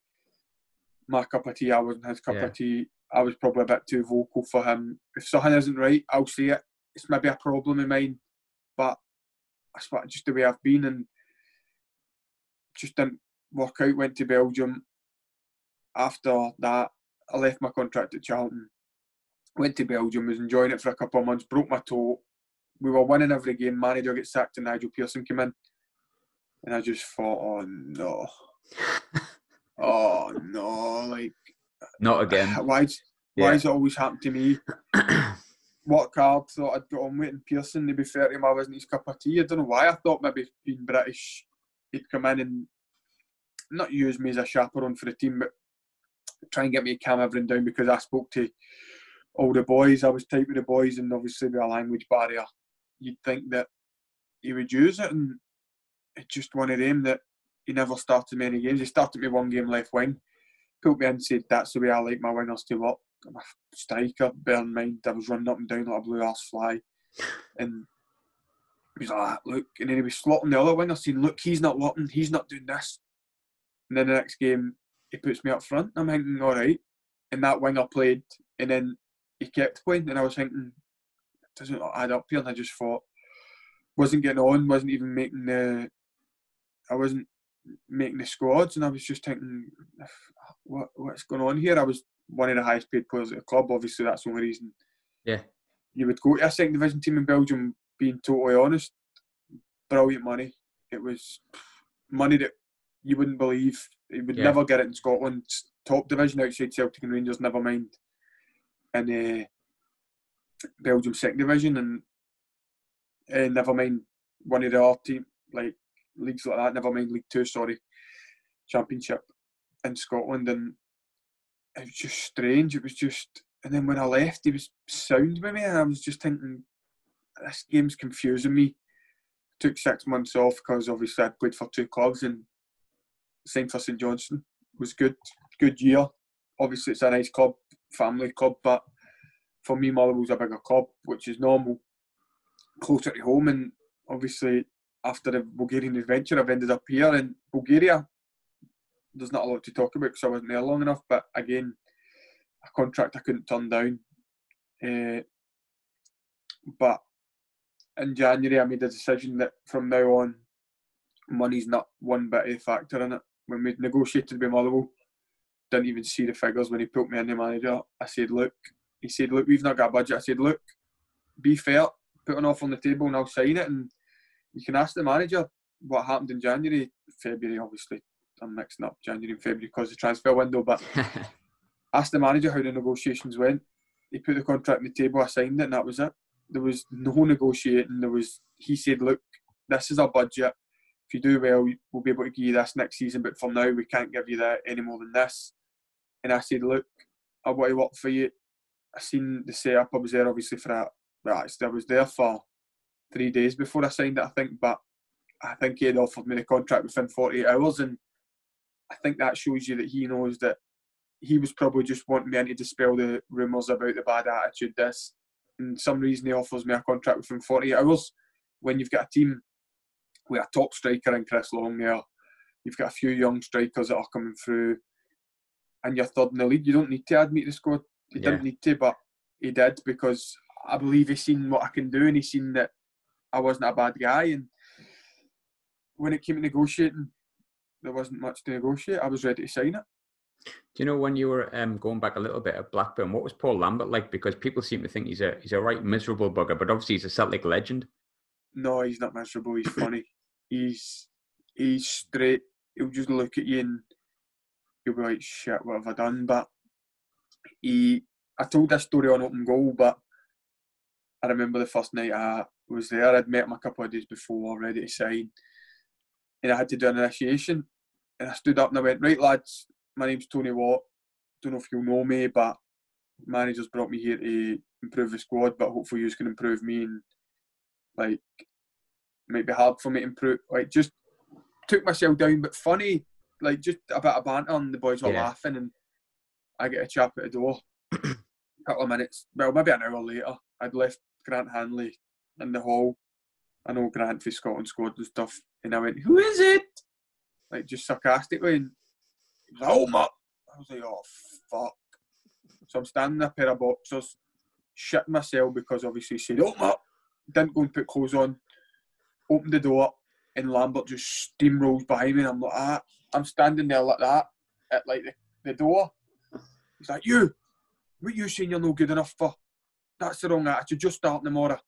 my cup of tea. I wasn't his cup yeah. of tea. I was probably a bit too vocal for him. If something isn't right, I'll say it. It's maybe a problem of mine, but that's what just the way I've been, and just didn't work out. Went to Belgium. After that, I left my contract at Charlton. Went to Belgium. Was enjoying it for a couple of months. Broke my toe. We were winning every game. Manager gets sacked, and Nigel Pearson came in, and I just thought, oh no. oh no, like not again. Why? yeah. why's it always happened to me? what card thought I'd got on with and Pearson, to be fair to him, I wasn't his cup of tea. I don't know why I thought maybe being British he'd come in and not use me as a chaperone for the team, but try and get me to calm everyone down because I spoke to all the boys. I was tight with the boys, and obviously with a language barrier, you'd think that he would use it, and it's just one of them that he never started many games. He started me one game left wing, put me in, said that's the way I like my wingers to work. I'm a striker, bear in mind I was running up and down like a blue arse fly. And he was like, look, and then he was slotting the other winger, saying, look, he's not working, he's not doing this. And then the next game, he puts me up front. I'm thinking, all right. And that winger played, and then he kept playing, and I was thinking, it doesn't add up here. And I just thought, wasn't getting on, wasn't even making the, I wasn't making the squads, and I was just thinking, what what's going on here? I was one of the highest paid players at the club. Obviously, that's the only reason. Yeah. You would go to a second division team in Belgium. Being totally honest, brilliant money. It was money that you wouldn't believe. You would yeah. never get it in Scotland's Top division outside Celtic and Rangers, never mind. In uh, Belgium second division, and uh, never mind one of the other team like leagues like that. Never mind League Two, sorry, Championship in Scotland, and it was just strange. It was just, and then when I left, he was sound with me, and I was just thinking, this game's confusing me. Took six months off because obviously I played for two clubs and signed for St Johnstone. Was good, good year. Obviously, it's a nice club, family club, but for me, Motherwell's a bigger club, which is normal, closer to home, and obviously after the Bulgarian adventure, I've ended up here in Bulgaria. There's not a lot to talk about because I wasn't there long enough, but again, a contract I couldn't turn down. Uh, but in January, I made a decision that from now on, money's not one bit of a factor in it. When we negotiated with Motherwell, didn't even see the figures when he put me in the manager. I said, look, he said, look, we've not got a budget. I said, look, be fair, put an offer on the table and I'll sign it. And you can ask the manager what happened in January, February, obviously. I'm mixing up January and February because of the transfer window, but ask the manager how the negotiations went. He put the contract on the table, I signed it, and that was it. There was no negotiating. There was he said, "Look, this is our budget. If you do well, we'll be able to give you this next season, but for now, we can't give you that any more than this." And I said, "Look, I want to work for you." I seen the setup. I was there obviously for that. Well, I was there for three days before I signed it, I think. But I think he had offered me the contract within 48 hours, and I think that shows you that he knows that he was probably just wanting me to dispel the rumours about the bad attitude. This, and some reason he offers me a contract within 48 hours. When you've got a team with a top striker in Chris Long there, you've got a few young strikers that are coming through, and you're third in the league. You don't need to add me to the squad. He Yeah. didn't need to, but he did because I believe he's seen what I can do, and he's seen that I wasn't a bad guy. And when it came to negotiating, there wasn't much to negotiate. I was ready to sign it. Do you know when you were um, going back a little bit at Blackburn, what was Paul Lambert like? Because people seem to think he's a he's a right miserable bugger, but obviously he's a Celtic legend. No, he's not miserable. He's funny. He's he's straight. He'll just look at you and he'll be like, "Shit, what have I done?" But he, I told this story on open goal, but I remember the first night I was there. I'd met him a couple of days before, ready to sign, and I had to do an initiation. And I stood up and I went, "Right, lads, my name's Tony Watt. Don't know if you'll know me, but managers brought me here to improve the squad, but hopefully you can improve me and like might be hard for me to improve. Like just took myself down, but funny, like just a bit of banter and the boys were Yeah. laughing and I get a chap at the door. a couple of minutes, well maybe an hour later, I'd left Grant Hanley in the hall. I know Grant for Scotland squad and stuff, and I went, "Who is it?" Like just sarcastically, and he was like, "Oh, Matt." I was like, "Oh fuck." So I'm standing in a pair of boxers, shitting myself because obviously he said, "Oh, Matt." Didn't go and put clothes on. Opened the door, and Lambert just steamrolls behind me, and I'm like, ah, I'm standing there like that at like the, the door. He's like, "You, what you saying you're no good enough for? That's the wrong attitude. Just starting tomorrow.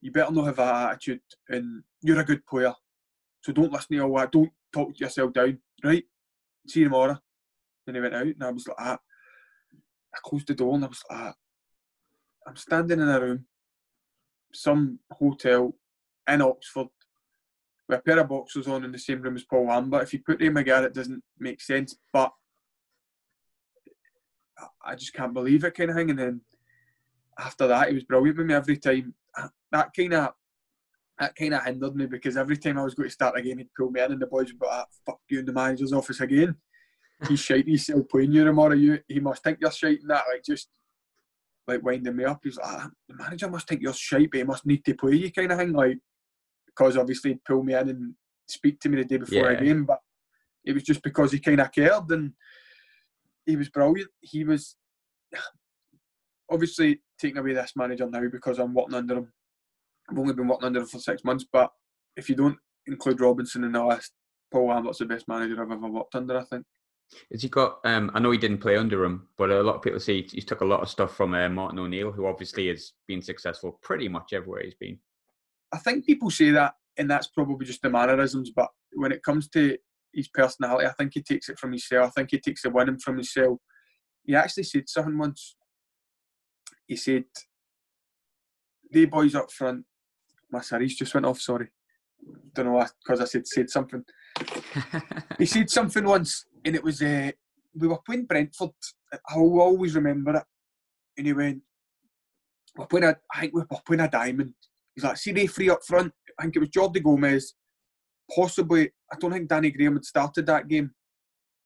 You better not have that attitude, and you're a good player. So don't listen to all that. Don't talk yourself down, right? See you tomorrow." Then he went out, and I was like, ah. I closed the door, and I was like, ah. I'm standing in a room, some hotel in Oxford, with a pair of boxers on in the same room as Paul Lambert. If you put Ray McGarrett, it doesn't make sense, but I- just can't believe it kind of thing. And then after that, he was brilliant with me every time. That kind of that kind of hindered me because every time I was going to start a game, he'd pull me in, and the boys would be like, "Fuck you in the manager's office again." He's shite. He's still playing you tomorrow. You, he must think you're shite and that. Like just like winding me up. He's like, ah, "The manager must think you're shite, but he must need to play you," kind of thing. Like because obviously he'd pull me in and speak to me the day before Yeah. a game, but it was just because he kind of cared and he was brilliant. He was obviously taking away this manager now because I'm working under him. I've only been working under him for six months, but if you don't include Robinson in the list, Paul Lambert's the best manager I've ever worked under. I think. Has he got? Um, I know he didn't play under him, but a lot of people say he's took a lot of stuff from uh, Martin O'Neill, who obviously has been successful pretty much everywhere he's been. I think people say that, and that's probably just the mannerisms. But when it comes to his personality, I think he takes it from himself. I think he takes the winning from himself. He actually said something once. He said, "The boys up front." My series just went off. Sorry, don't know why, because I said said something. He said something once, and it was uh, we were playing Brentford. I will always remember it. And he went, "We're playing a, I think we're playing a diamond." He's like, "See, they three up front. I think it was Jordi Gomez, possibly. I don't think Danny Graham had started that game.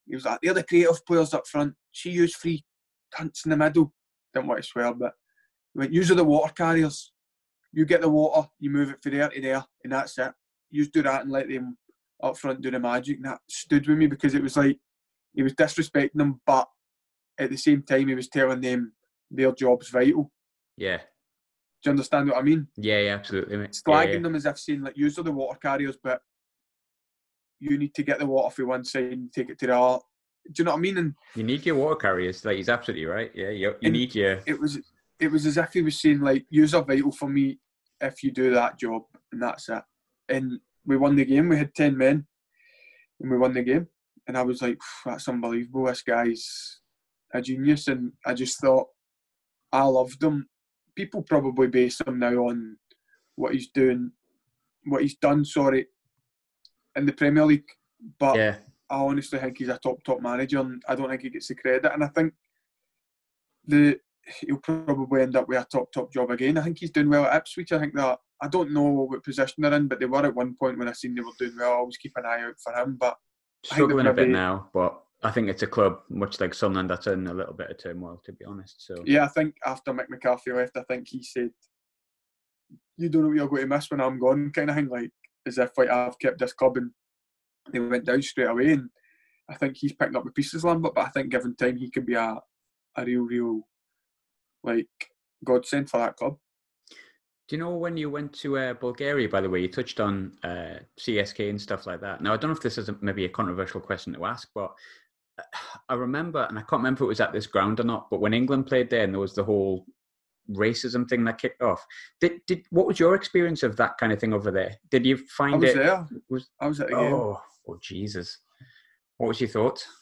He was like, they're the creative players up front. She used three cunts in the middle. Didn't want to swear, but he went, use the water carriers. You get the water, you move it from there to there, and that's it. You just do that and let them up front do the magic. And that stood with me because it was like he was disrespecting them, but at the same time he was telling them their job's vital. yeah, Do you understand what I mean? yeah, yeah, absolutely. Mate. slagging Yeah, yeah. them as if saying like, "Use are the water carriers, but you need to get the water from one side and take it to the other." Do you know what I mean? And You need your water carriers. Like he's absolutely right. Yeah, you, you need your. it was it was as if he was saying like, "Use are vital for me if you do that job, and that's it." And we won the game. We had ten men, and we won the game. And I was like, "That's unbelievable. This guy's a genius." And I just thought, I loved him. People probably base him now on what he's doing, what he's done. Sorry, in the Premier League, but Yeah, I honestly think he's a top top manager, and I don't think he gets the credit. And I think the he'll probably end up with a top top job again. I think he's doing well at Ipswich. I think that I don't know what position they're in, but they were at one point when I seen they were doing well. I always keep an eye out for him, but struggling a bit now. But I think it's a club much like Sunderland that's in a little bit of turmoil, to be honest. So yeah, I think after Mick McCarthy left, I think he said, "You don't know what you're going to miss when I'm gone," kind of thing, like as if like I've kept this club and they went down straight away. And I think he's picking up the pieces, Lambert. But I think given time, he can be a a real, real like godsend for that club. Do you know when you went to uh, Bulgaria, by the way, you touched on uh, CSKA and stuff like that. Now, I don't know if this is a, maybe a controversial question to ask, but I remember, and I can't remember if it was at this ground or not, but when England played there and there was the whole racism thing that kicked off, did, did what was your experience of that kind of thing over there? Did you find it. I was it? there. Was, I was at a game. oh, oh, Jesus. What was your thoughts?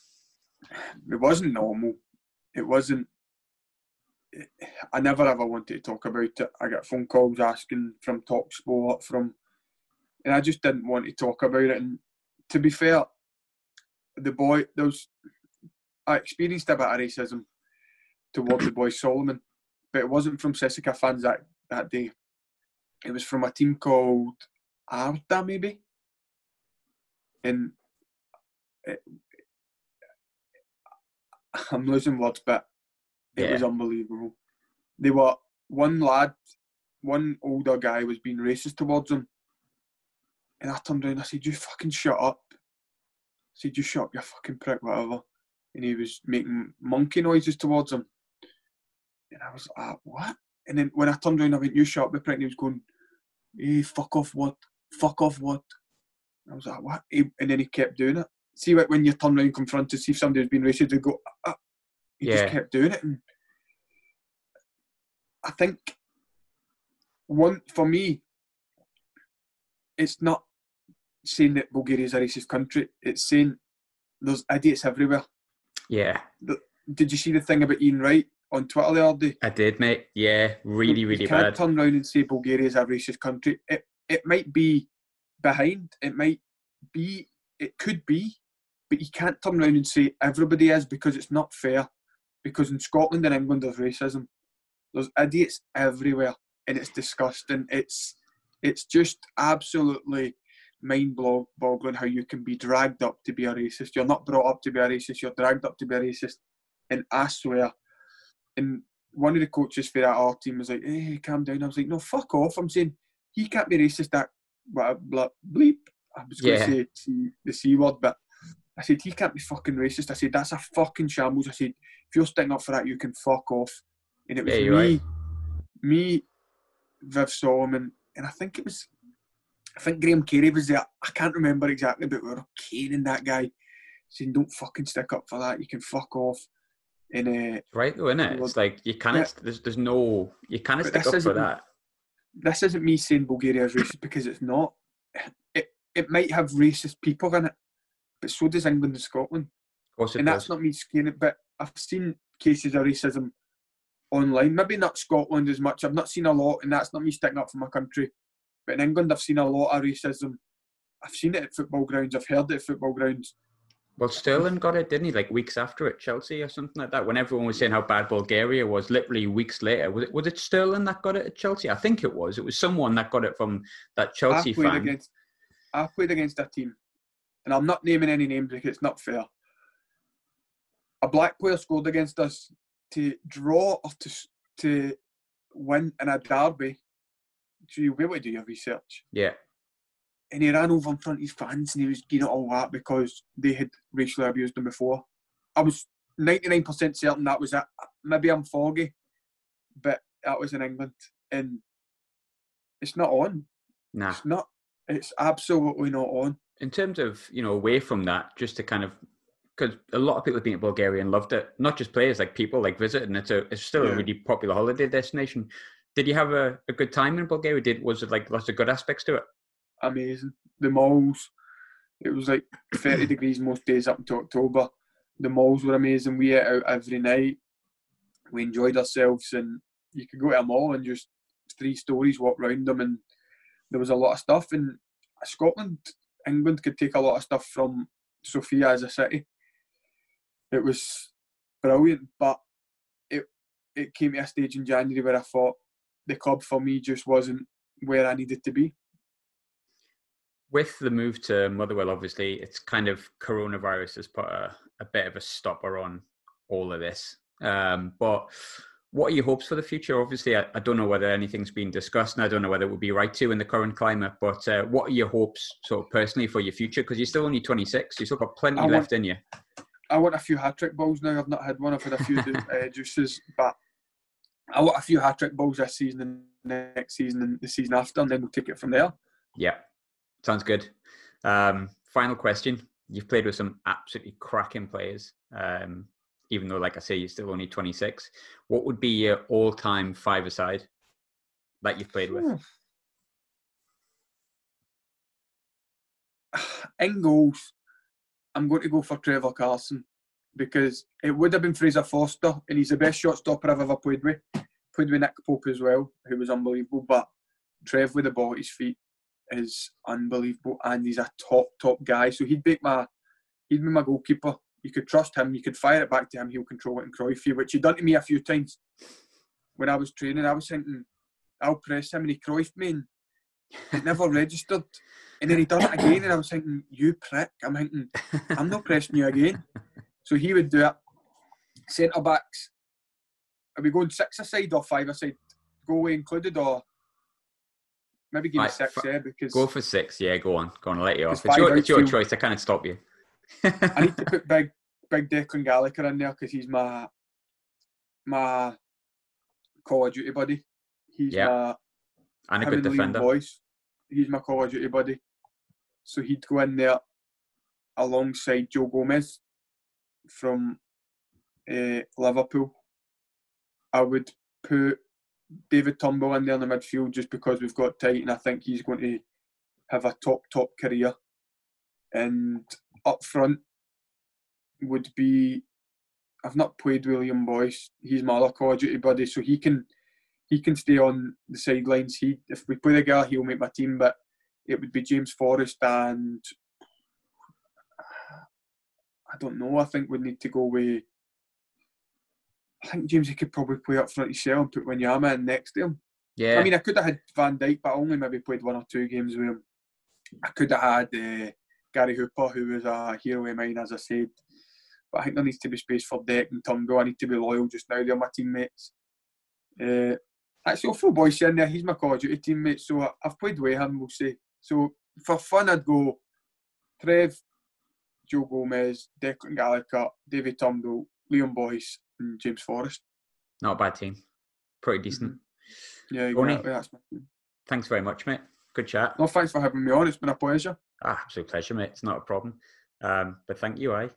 It wasn't normal. It wasn't. I never ever wanted to talk about it. I got phone calls asking from Talk Sport, from, and I just didn't want to talk about it. And to be fair, the boy, there was, I experienced a bit of racism towards the boy Solomon, but it wasn't from Sisika fans that, that day. It was from a team called Arda, maybe. And it, I'm losing words, but it Yeah. was unbelievable. They were one lad, one older guy was being racist towards him, and I turned around. I said, "You fucking shut up." I said, "You shut up, you fucking prick, whatever." And he was making monkey noises towards him, and I was like, "What?" And then when I turned around, I went, "You up, you prick." And he was going, "Hey, fuck off, what? Fuck off, what?" And I was like, "What?" He- And then he kept doing it. See, like when you turn around, confront to see if somebody's been racist, they go, "Ah, ah." he Yeah. just kept doing it. And I think one for me, it's not saying that Bulgaria is a racist country. It's saying there's idiots everywhere. Yeah, Did you see the thing about Ian Wright on Twitter the other day? I did, mate. Yeah, really, You really you can't bad. turn around and say Bulgaria is a racist country. It it might be behind. It might be. It could be, but you can't turn around and say everybody is because it's not fair. Because in Scotland and England there's racism. There's idiots everywhere, and it's disgusting. It's it's just absolutely mind-boggling how you can be dragged up to be a racist. You're not brought up to be a racist. You're dragged up to be a racist, and I swear, and one of the coaches for that our team was like, "Hey, calm down." I was like, "No, fuck off." I'm saying he can't be racist. That bleep. I was going to say C, the c word, but I said he can't be fucking racist. I said that's a fucking shambles. I said if you're sticking up for that, you can fuck off. And it was Yeah, me, right. me, Viv Solomon, and I think it was, I think Graham Carey was there. I can't remember exactly, but we were caning that guy, saying don't fucking stick up for that. You can fuck off. And uh, right though, isn't it? It's like you can't. There's, there's no. You can't But stick up for that. this isn't me saying Bulgaria is racist because it's not. It it might have racist people in it, but so does England and Scotland. Of course it and does. that's not me scaring it, but I've seen cases of racism online. Maybe not Scotland as much. I've not seen a lot, and that's not me sticking up for my country. But in England, I've seen a lot of racism. I've seen it at football grounds. I've heard it at football grounds. Well, Sterling got it, didn't he? Like weeks after at Chelsea or something like that. When everyone was saying how bad Bulgaria was, literally weeks later, was it was it Sterling that got it at Chelsea? I think it was. It was someone that got it from that Chelsea I played fan. against. I played against a team, and I'm not naming any names because it's not fair. A black player scored against us to draw or to to win in a derby. So you'll be able to do your research. Yeah, and he ran over in front of his fans and he was getting all that because they had racially abused him before. I was 99% certain that was it. Maybe I'm foggy, but that was in England. And it's not on. nah. It's not. It's absolutely not on. in terms of you know away from that just to kind of because a lot of people have been to bulgaria and loved it not just players like people like visiting it's a it's still Yeah. a really popular holiday destination did you have a, a good time in bulgaria did was it like lots of good aspects to it Amazing. The malls, it was like 30 degrees most days up until October. The malls were amazing. We ate out every night. We enjoyed ourselves, and you could go to a mall and just three stories, walk round them, and there was a lot of stuff. And Scotland, England could take a lot of stuff from Sofia as a city. It was brilliant, but it it came to a stage in January where I thought the club for me just wasn't where I needed to be. With the move to Motherwell, obviously, it's kind of coronavirus has put a, a bit of a stopper on all of this. Um, but what are your hopes for the future? Obviously, I, I, don't know whether anything's been discussed, and I don't know whether it would be right to in the current climate. But uh, what are your hopes, sort of personally, for your future? Because you're still only 26, you've still got plenty left in you. I want a few hat trick balls now. I've not had one. I've had a few uh, juices, but I want a few hat trick balls this season and next season and the season after, and then we'll take it from there. Yeah, sounds good. Um, final question: You've played with some absolutely cracking players. Um, even though, like I say, you're still only 26. What would be your all-time five-a-side that you've played with? In goals, I'm going to go for Trevor Carson because it would have been Fraser Forster, and he's the best shot stopper I've ever played with. Played with Nick Pope as well, who was unbelievable. But Trev with the ball at his feet is unbelievable, and he's a top top guy. So he'd be my he'd be my goalkeeper you could trust him, you could fire it back to him, he'll control it and Cruyff you, which he'd done to me a few times when I was training. I was thinking, I'll press him and he Cruyff me and it never registered. And then he done it again and I was thinking, you prick. I'm thinking, I'm not pressing you again. So he would do it. Centre backs, are we going six aside or five aside? Go away included or maybe give me six, f- yeah, because go for six, yeah, go on. Go on, I'll let you off. It's your, it's your choice, I can't stop you. I need to put big big Declan Gallagher in there because he's my my Call of Duty buddy. He's yeah. my and a good defender. Boys. He's my Call of Duty buddy. So he'd go in there alongside Joe Gomez from uh, Liverpool. I would put David Turnbull in there in the midfield just because we've got tight and I think he's going to have a top, top career. And up front would be I've not played William Boyce. He's my other Call Duty buddy, so he can he can stay on the sidelines. He if we play the guy, he'll make my team. But it would be James Forrest and I don't know. I think we need to go with. I think James he could probably play up front himself and put Wanyama in next to him. Yeah. I mean, I could have had Van Dijk, but I only maybe played one or two games with him. I could have had uh, Gary Hooper, who was a hero of mine, as I said. But I think there needs to be space for Deck and Turnbull. I need to be loyal just now. They're my teammates. Uh, actually, I'll throw Boyce in there. He's my Call of Duty teammate, so I've played with him, we'll say. So for fun, I'd go Trev, Joe Gomez, Declan Gallagher, David Turnbull, Liam Boyce, and James Forrest. Not a bad team. Pretty decent. Mm-hmm. Yeah, exactly. Thanks very much, mate. Good chat. No, thanks for having me on. It's been a pleasure. Ah, absolute pleasure, mate. It's not a problem. Um, but thank you, I.